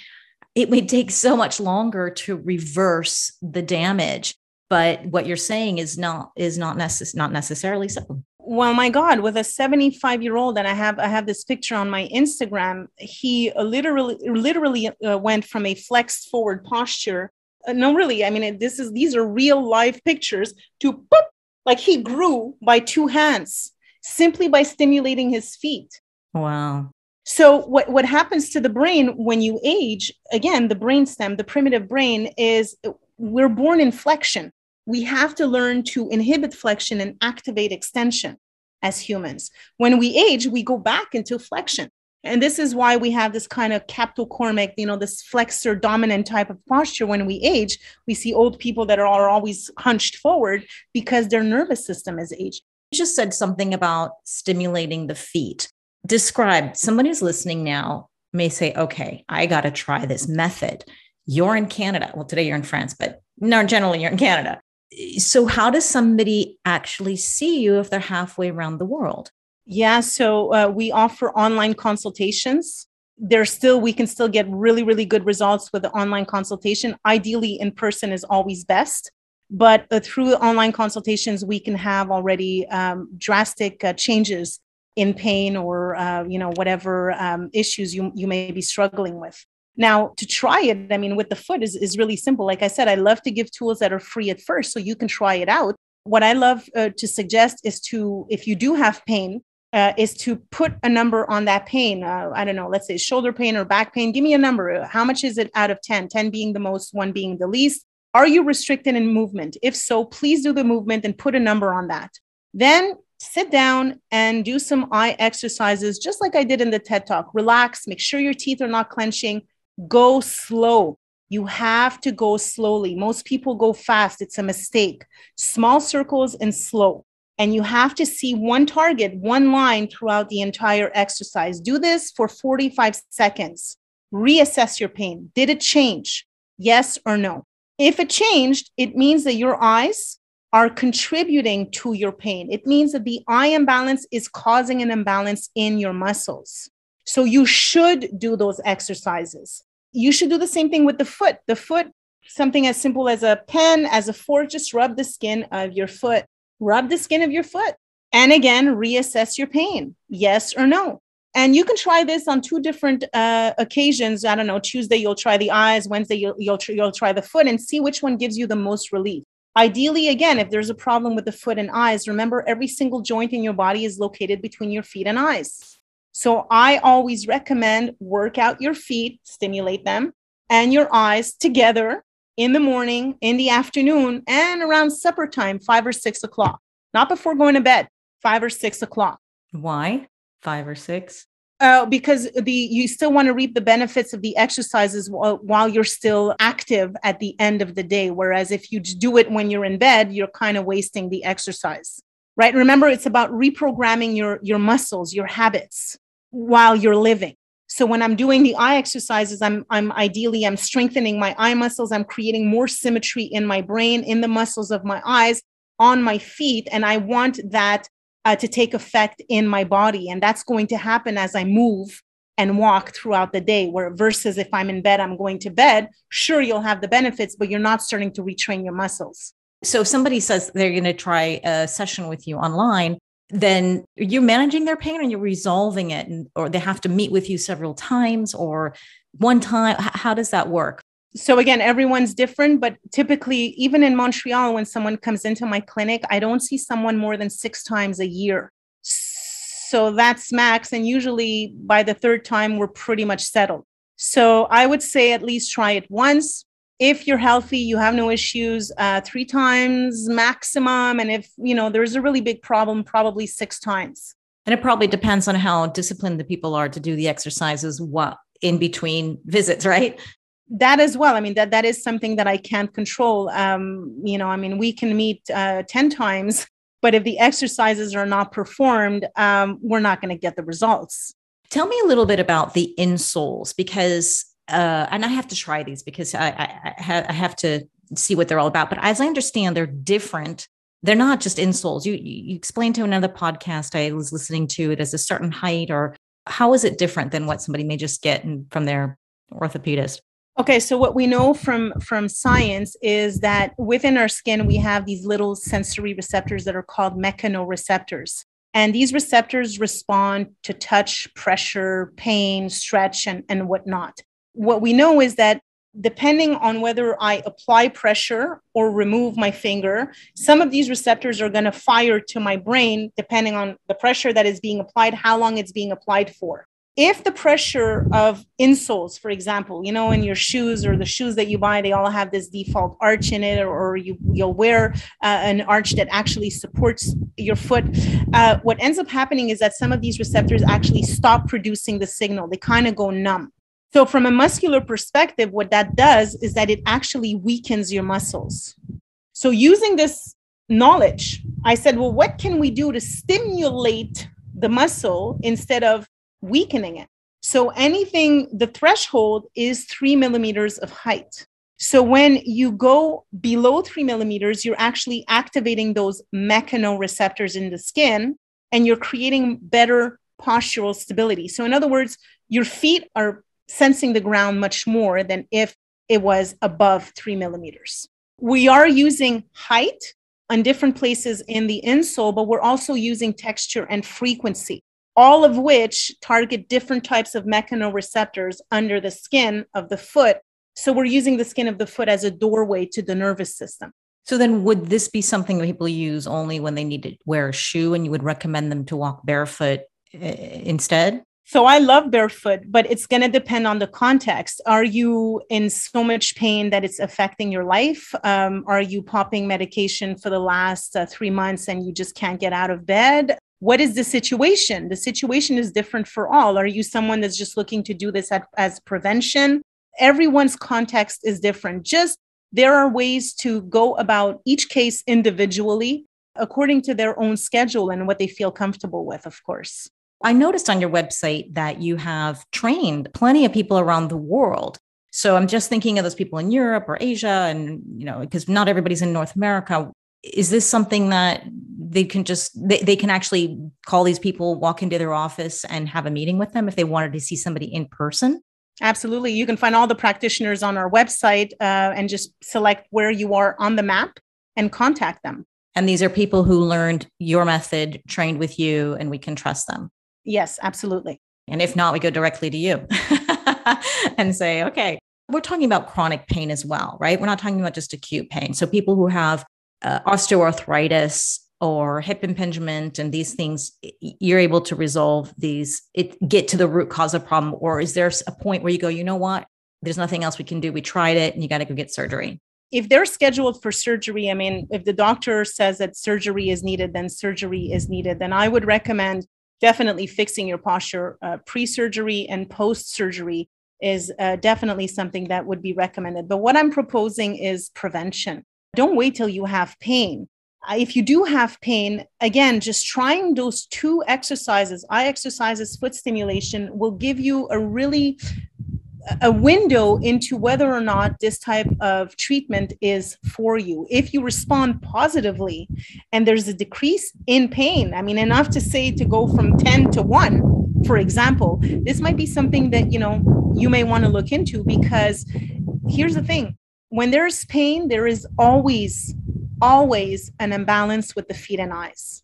it would take so much longer to reverse the damage but what you're saying is not is not necess- not necessarily so. Well my god with a 75 year old and i have i have this picture on my instagram he literally literally uh, went from a flexed forward posture uh, no really i mean this is these are real life pictures to boop, like he grew by two hands simply by stimulating his feet. Wow so what, what happens to the brain when you age, again, the brain stem, the primitive brain is we're born in flexion. We have to learn to inhibit flexion and activate extension as humans. When we age, we go back into flexion. And this is why we have this kind of camptocormia, you know, this flexor dominant type of posture. When we age, we see old people that are always hunched forward because their nervous system is aging. You just said something about stimulating the feet describe somebody who's listening now may say, okay, I got to try this method. You're in Canada. Well, today you're in France, but no, generally you're in Canada. So, how does somebody actually see you if they're halfway around the world? Yeah, so uh, we offer online consultations. there's still we can still get really really good results with the online consultation ideally in person is always best but uh, through online consultations we can have already um, drastic uh, changes in pain or uh, you know whatever um, issues you, you may be struggling with now to try it i mean with the foot is, is really simple like i said i love to give tools that are free at first so you can try it out what i love uh, to suggest is to if you do have pain uh, is to put a number on that pain. Uh, I don't know, let's say shoulder pain or back pain. Give me a number. How much is it out of 10? 10 being the most, one being the least. Are you restricted in movement? If so, please do the movement and put a number on that. Then sit down and do some eye exercises, just like I did in the TED Talk. Relax, make sure your teeth are not clenching. Go slow. You have to go slowly. Most people go fast, it's a mistake. Small circles and slow and you have to see one target, one line throughout the entire exercise. Do this for 45 seconds. Reassess your pain. Did it change? Yes or no? If it changed, it means that your eyes are contributing to your pain. It means that the eye imbalance is causing an imbalance in your muscles. So you should do those exercises. You should do the same thing with the foot. The foot, something as simple as a pen, as a fork, just rub the skin of your foot rub the skin of your foot and again reassess your pain yes or no and you can try this on two different uh, occasions i don't know tuesday you'll try the eyes wednesday you'll, you'll, you'll try the foot and see which one gives you the most relief ideally again if there's a problem with the foot and eyes remember every single joint in your body is located between your feet and eyes so i always recommend work out your feet stimulate them and your eyes together in the morning, in the afternoon, and around supper time, five or six o'clock, not before going to bed, five or six o'clock. Why five or six? Uh, because the you still want to reap the benefits of the exercises while, while you're still active at the end of the day. Whereas if you do it when you're in bed, you're kind of wasting the exercise, right? Remember, it's about reprogramming your your muscles, your habits while you're living. So when I'm doing the eye exercises, I'm I'm ideally I'm strengthening my eye muscles. I'm creating more symmetry in my brain, in the muscles of my eyes, on my feet, and I want that uh, to take effect in my body, and that's going to happen as I move and walk throughout the day. Where versus if I'm in bed, I'm going to bed. Sure, you'll have the benefits, but you're not starting to retrain your muscles. So if somebody says they're going to try a session with you online, then you're managing their pain and you're resolving it and, or they have to meet with you several times or one time how does that work so again everyone's different but typically even in montreal when someone comes into my clinic i don't see someone more than six times a year. So that's max and usually by the third time we're pretty much settled. So i would say at least try it once. If you're healthy you have no issues uh, three times maximum and if you know there's a really big problem probably six times. And it probably depends on how disciplined the people are to do the exercises what in between visits right that as well i mean that that is something that i can't control um you know i mean we can meet uh, 10 times but if the exercises are not performed um, we're not going to get the results tell me a little bit about the insoles because uh, and I have to try these because I, I, I, have to see what they're all about. But as I understand, they're different. They're not just insoles. You, you explained to another podcast I was listening to it as a certain height, or how is it different than what somebody may just get in, from their orthopedist? Okay, so what we know from from science is that within our skin we have these little sensory receptors that are called mechanoreceptors. And these receptors respond to touch, pressure, pain, stretch, and, and whatnot what we know is that depending on whether I apply pressure or remove my finger, some of these receptors are going to fire to my brain depending on the pressure that is being applied, how long it's being applied for. If the pressure of insoles, for example, you know, in your shoes or the shoes that you buy, they all have this default arch in it, or, you, you'll wear uh, an arch that actually supports your foot. Uh, what ends up happening is that some of these receptors actually stop producing the signal, they kind of go numb. So, from a muscular perspective, what that does is that it actually weakens your muscles. So, using this knowledge, I said, well, what can we do to stimulate the muscle instead of weakening it? So, anything, the threshold is three millimeters of height. So, when you go below three millimeters, you're actually activating those mechanoreceptors in the skin and you're creating better postural stability. So, in other words, your feet are sensing the ground much more than if it was above three millimeters. We are using height on different places in the insole, but we're also using texture and frequency, all of which target different types of mechanoreceptors under the skin of the foot. So we're using the skin of the foot as a doorway to the nervous system. So then would this be something people use only when they need to wear a shoe and you would recommend them to walk barefoot eh, instead? So I love barefoot, but it's going to depend on the context. Are you in so much pain that it's affecting your life? Um, are you popping medication for the last uh, three months and you just can't get out of bed? What is the situation? The situation is different for all. Are you someone that's just looking to do this at, as prevention? Everyone's context is different. Just there are ways to go about each case individually according to their own schedule and what they feel comfortable with, of course. I noticed on your website that you have trained plenty of people around the world. So I'm just thinking of those people in Europe or Asia, and you know, because not everybody's in North America. Is this something that they can just they, they can actually call these people, walk into their office and have a meeting with them if they wanted to see somebody in person? Absolutely. You can find all the practitioners on our website uh, and just select where you are on the map and contact them. And these are people who learned your method, trained with you, and we can trust them. Yes, absolutely. And if not, we go directly to you and say, okay, we're talking about chronic pain as well, right? We're not talking about just acute pain. So people who have uh, osteoarthritis or hip impingement and these things, you're able to resolve these, it get to the root cause of problem. Or is there a point where you go, you know what? There's nothing else we can do. We tried it and you got to go get surgery. If they're scheduled for surgery, I mean, if the doctor says that surgery is needed, then surgery is needed. Then I would recommend definitely fixing your posture uh, pre surgery and post surgery is uh, definitely something that would be recommended. But what I'm proposing is prevention. Don't wait till you have pain. Uh, if you do have pain, again, just trying those two exercises, eye exercises, foot stimulation, will give you a really a window into whether or not this type of treatment is for you. If you respond positively and there's a decrease in pain, I mean, enough to say to go from 10 to 1, for example, this might be something that, you know, you may want to look into because here's the thing when there's pain, there is always, always an imbalance with the feet and eyes.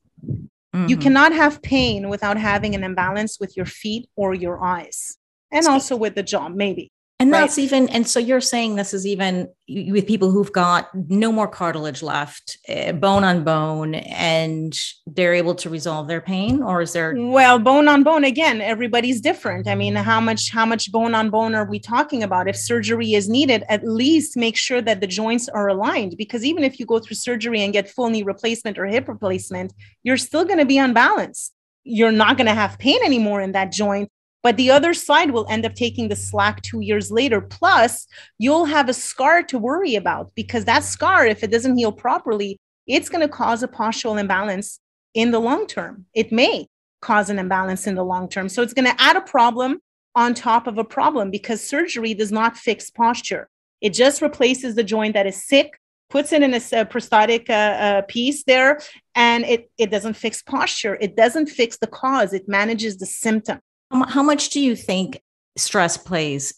Mm-hmm. You cannot have pain without having an imbalance with your feet or your eyes and also with the jaw, maybe. And right? that's even, and so you're saying this is even with people who've got no more cartilage left, uh, bone on bone, and they're able to resolve their pain, or is there? Well, bone on bone again. Everybody's different. I mean, how much how much bone on bone are we talking about? If surgery is needed, at least make sure that the joints are aligned, because even if you go through surgery and get full knee replacement or hip replacement, you're still going to be unbalanced. You're not going to have pain anymore in that joint but the other side will end up taking the slack two years later. Plus, you'll have a scar to worry about because that scar, if it doesn't heal properly, it's going to cause a postural imbalance in the long term. It may cause an imbalance in the long term. So it's going to add a problem on top of a problem because surgery does not fix posture. It just replaces the joint that is sick, puts it in a, a prosthetic uh, uh, piece there, and it, it doesn't fix posture. It doesn't fix the cause, it manages the symptom. How much do you think stress plays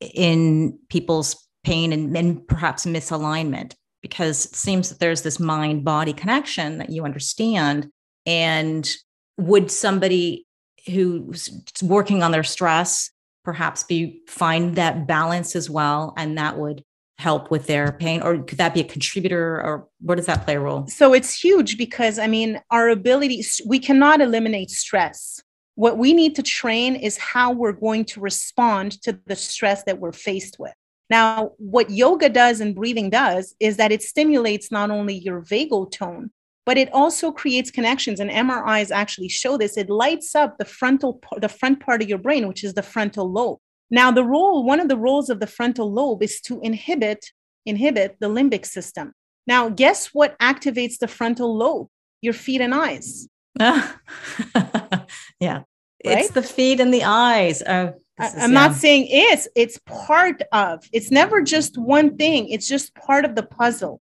in people's pain and, and perhaps misalignment? Because it seems that there's this mind body connection that you understand. And would somebody who's working on their stress perhaps be find that balance as well and that would help with their pain or could that be a contributor or where does that play a role so it's huge because i mean our ability we cannot eliminate stress what we need to train is how we're going to respond to the stress that we're faced with. Now, what yoga does and breathing does is that it stimulates not only your vagal tone, but it also creates connections. And MRIs actually show this. It lights up the frontal, the front part of your brain, which is the frontal lobe. Now, the role, one of the roles of the frontal lobe is to inhibit, inhibit the limbic system. Now, guess what activates the frontal lobe? Your feet and eyes. yeah. Right? It's the feet and the eyes. Oh, I, am not saying it's, it's part of, it's never just one thing, it's just part of the puzzle.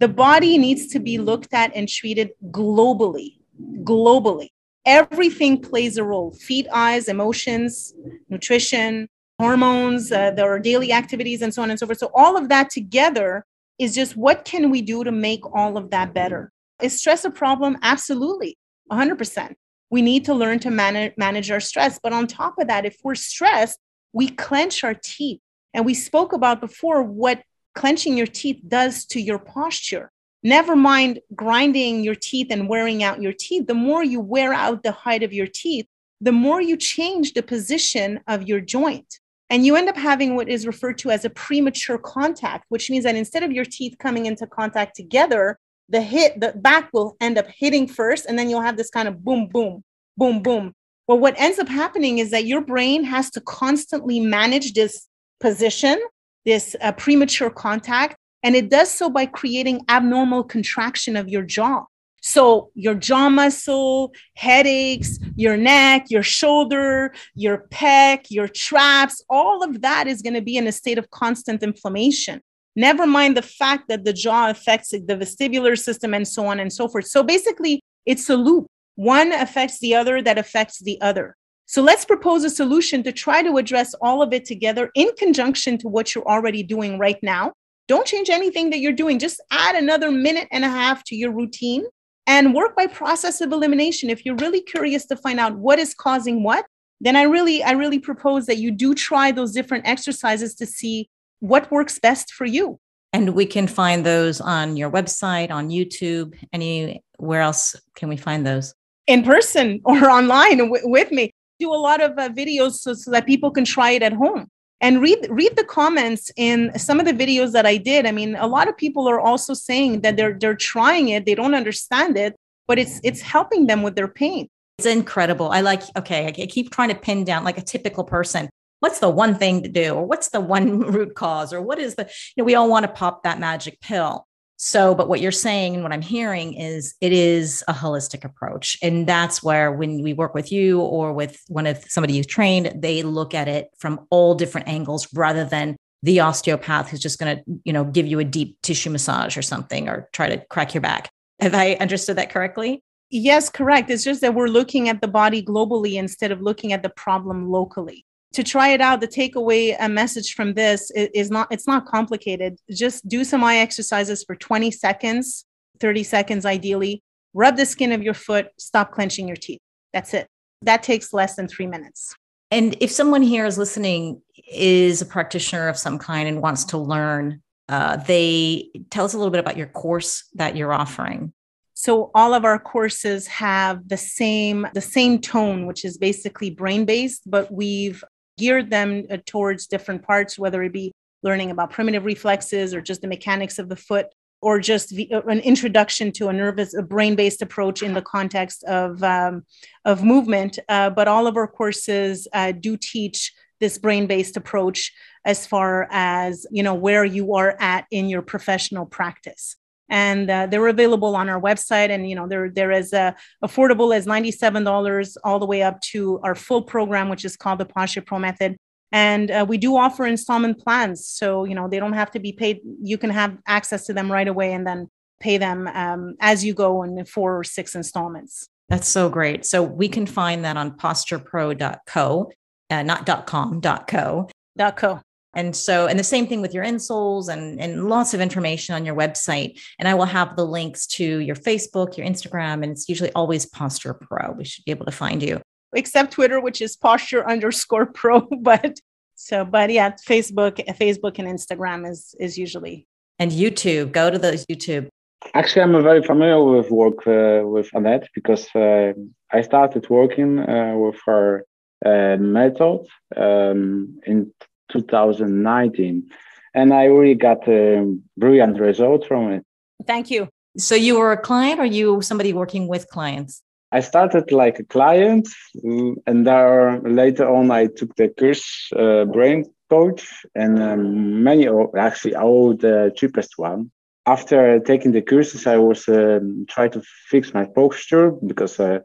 The body needs to be looked at and treated globally, globally. everything plays a role feet, eyes, emotions, nutrition, hormones, uh, there are daily activities, and so on and so forth. So, all of that together is just what can we do to make all of that better? Is stress a problem? Absolutely, 100%. We need to learn to manage, manage our stress. But on top of that, if we're stressed, we clench our teeth. And we spoke about before what clenching your teeth does to your posture. Never mind grinding your teeth and wearing out your teeth. The more you wear out the height of your teeth, the more you change the position of your joint. And you end up having what is referred to as a premature contact, which means that instead of your teeth coming into contact together, the hit, the back will end up hitting first, and then you'll have this kind of boom, boom, boom, boom. But what ends up happening is that your brain has to constantly manage this position, this uh, premature contact, and it does so by creating abnormal contraction of your jaw. So your jaw muscle, headaches, your neck, your shoulder, your pec, your traps, all of that is going to be in a state of constant inflammation. Never mind the fact that the jaw affects the vestibular system and so on and so forth. So basically, it's a loop. One affects the other that affects the other. So let's propose a solution to try to address all of it together in conjunction to what you're already doing right now. Don't change anything that you're doing. Just add another minute and a half to your routine and work by process of elimination. If you're really curious to find out what is causing what, then I really, I really propose that you do try those different exercises to see what works best for you. And we can find those on your website, on YouTube. Anywhere else can we find those? In person or online w- with me. Do a lot of uh, videos so, so that people can try it at home and read read the comments in some of the videos that I did. I mean, a lot of people are also saying that they're they're trying it, they don't understand it, but it's it's helping them with their pain. It's incredible. I like okay, I keep trying to pin down like a typical person. What's the one thing to do or what's the one root cause or what is the you know we all want to pop that magic pill. So, but what you're saying and what I'm hearing is it is a holistic approach. And that's where when we work with you or with one of somebody you've trained, they look at it from all different angles rather than the osteopath who's just going to, you know, give you a deep tissue massage or something or try to crack your back. Have I understood that correctly? Yes, correct. It's just that we're looking at the body globally instead of looking at the problem locally to try it out the takeaway a message from this is not it's not complicated. Just do some eye exercises for 20 seconds 30 seconds ideally. Rub the skin of your foot stop clenching your teeth. That's it. That takes less than three minutes. And if someone here is listening is a practitioner of some kind and wants to learn uh, they tell us a little bit about your course that you're offering. So all of our courses have the same the same tone which is basically brain based but we've geared them uh, towards different parts, whether it be learning about primitive reflexes or just the mechanics of the foot or just uh, an introduction to a nervous a brain-based approach in the context of um, of movement. Uh, but all of our courses uh, do teach this brain-based approach as far as you know where you are at in your professional practice and uh, they're available on our website. And you know they're there is uh, affordable as $97 all the way up to our full program which is called the posture pro method. And uh, we do offer installment plans. So you know they don't have to be paid. You can have access to them right away and then pay them um, as you go in four or six installments. That's so great. So we can find that on posturepro.co uh, not .com .co .co and so, and the same thing with your insoles and, and lots of information on your website. And I will have the links to your Facebook, your Instagram, and it's usually always Posture Pro. We should be able to find you. Except Twitter, which is posture underscore pro. But so, but yeah, Facebook, Facebook and Instagram is is usually. And YouTube, go to those YouTube. Actually, I'm very familiar with work uh, with Annette because uh, I started working uh, with her uh, method um, in 2019. And I really got a brilliant result from it. Thank you. So you were a client or you somebody working with clients? I started like a client, mm, and there later on I took the course uh, brain coach, and um, many actually all the cheapest one. After taking the courses, I was um, trying to fix my posture because uh,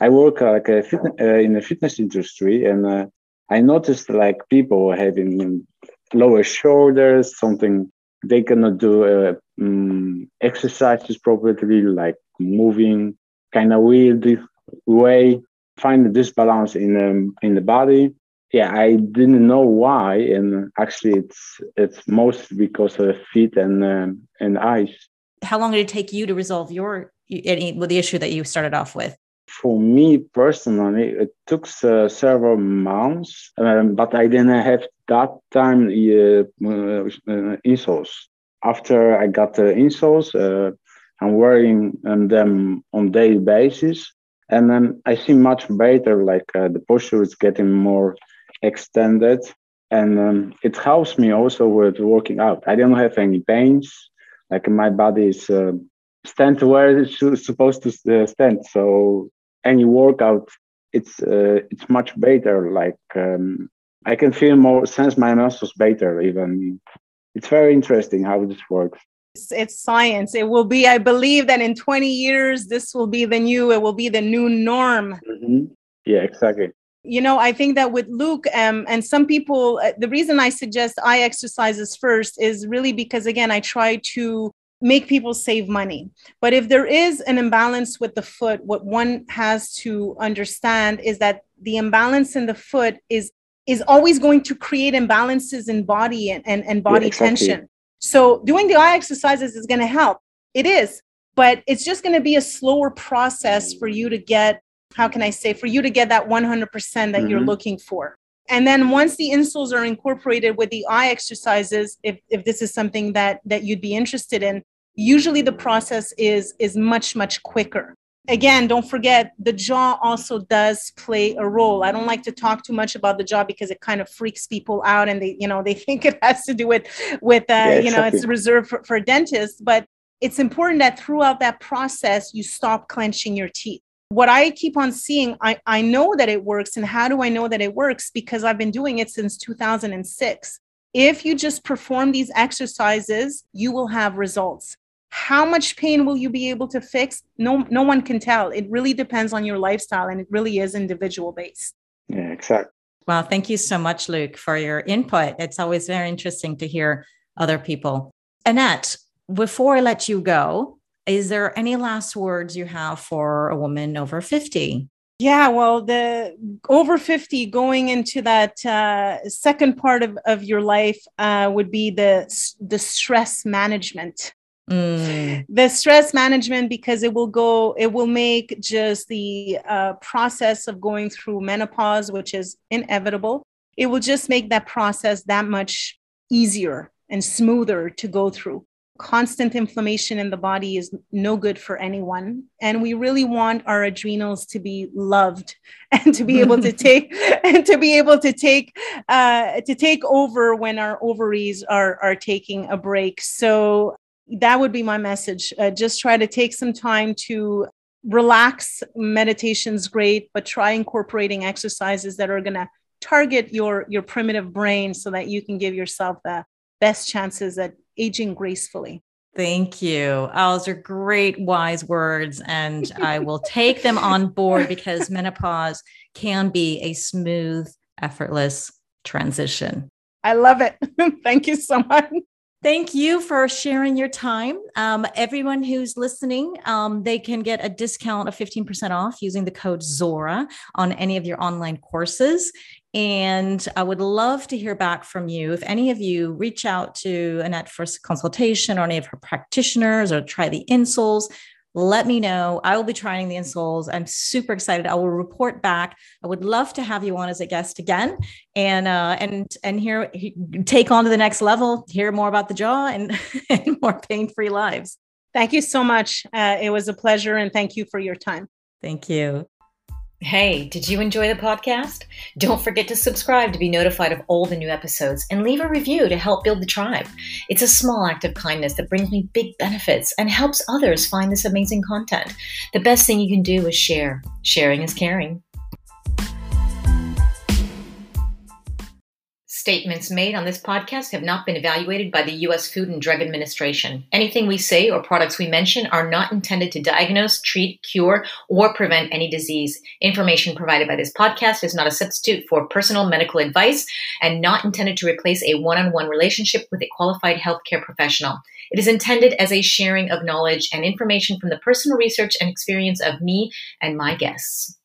I work uh, like a fit, uh, in the fitness industry, and uh, I noticed like people having lower shoulders, something they cannot do uh, um, exercises properly, like moving kind of weird way find the disbalance in um, in the body. Yeah, I didn't know why, and actually, it's it's mostly because of feet and um, and eyes. How long did it take you to resolve your any the issue that you started off with? For me personally, it took uh, several months, um, but I didn't have that time uh, uh, insoles. After I got the insoles, uh, I'm wearing them on daily basis, and then I see much better. Like uh, the posture is getting more extended, and um, it helps me also with working out. I don't have any pains. Like my body is uh, stand where it's supposed to uh, stand. So any workout, it's uh, it's much better. Like um, I can feel more, sense my muscles better. Even it's very interesting how this works it's, it's science. It will be, I believe that in 20 years, this will be the new, it will be the new norm. Mm-hmm. Yeah, exactly. You know, I think that with Luke um, and some people, uh, the reason I suggest eye exercises first is really because, again, I try to make people save money. But if there is an imbalance with the foot, what one has to understand is that the imbalance in the foot is is always going to create imbalances in body and, and, and body yeah, exactly. tension. So doing the eye exercises is going to help. It is, but it's just going to be a slower process for you to get, how can I say, for you to get that 100% that mm-hmm. you're looking for. And then once the insoles are incorporated with the eye exercises, if, if this is something that, that you'd be interested in, usually the process is, is much, much quicker again, don't forget the jaw also does play a role. I don't like to talk too much about the jaw because it kind of freaks people out and they, you know, they think it has to do with, with, uh, yeah, you know, it's reserved for, for dentists, but it's important that throughout that process, you stop clenching your teeth. What I keep on seeing, I, I know that it works. And how do I know that it works? Because I've been doing it since 2006. If you just perform these exercises, you will have results. How much pain will you be able to fix? No, no one can tell. It really depends on your lifestyle and it really is individual based. Yeah, exactly. Well, thank you so much, Luke, for your input. It's always very interesting to hear other people. Annette, before I let you go, is there any last words you have for a woman over 50? Yeah, well, the over 50 going into that uh, second part of, of your life uh, would be the, the stress management. Mm. The stress management, because it will go, it will make just the uh, process of going through menopause, which is inevitable, it will just make that process that much easier and smoother to go through. Constant inflammation in the body is no good for anyone. And we really want our adrenals to be loved and to be able to take and to be able to take uh, to take over when our ovaries are are taking a break. So that would be my message. Uh, just try to take some time to relax. Meditation's great, but try incorporating exercises that are going to target your your primitive brain so that you can give yourself the best chances at aging gracefully. Thank you. Oh, those are great, wise words. And I will take them on board because menopause can be a smooth, effortless transition. I love it. Thank you so much. Thank you for sharing your time. Um, everyone who's listening, um, they can get a discount of 15% off using the code ZORA on any of your online courses. And I would love to hear back from you. If any of you reach out to Annette for consultation or any of her practitioners or try the insoles, let me know. I will be trying the insoles. I'm super excited. I will report back. I would love to have you on as a guest again and uh, and and here take on to the next level, hear more about the jaw and, and more pain-free lives. Thank you so much. Uh, it was a pleasure and thank you for your time. Thank you. Hey, did you enjoy the podcast? Don't forget to subscribe to be notified of all the new episodes and leave a review to help build the tribe. It's a small act of kindness that brings me big benefits and helps others find this amazing content. The best thing you can do is share. Sharing is caring. Statements made on this podcast have not been evaluated by the U.S. Food and Drug Administration. Anything we say or products we mention are not intended to diagnose, treat, cure, or prevent any disease. Information provided by this podcast is not a substitute for personal medical advice and not intended to replace a one on one relationship with a qualified healthcare professional. It is intended as a sharing of knowledge and information from the personal research and experience of me and my guests.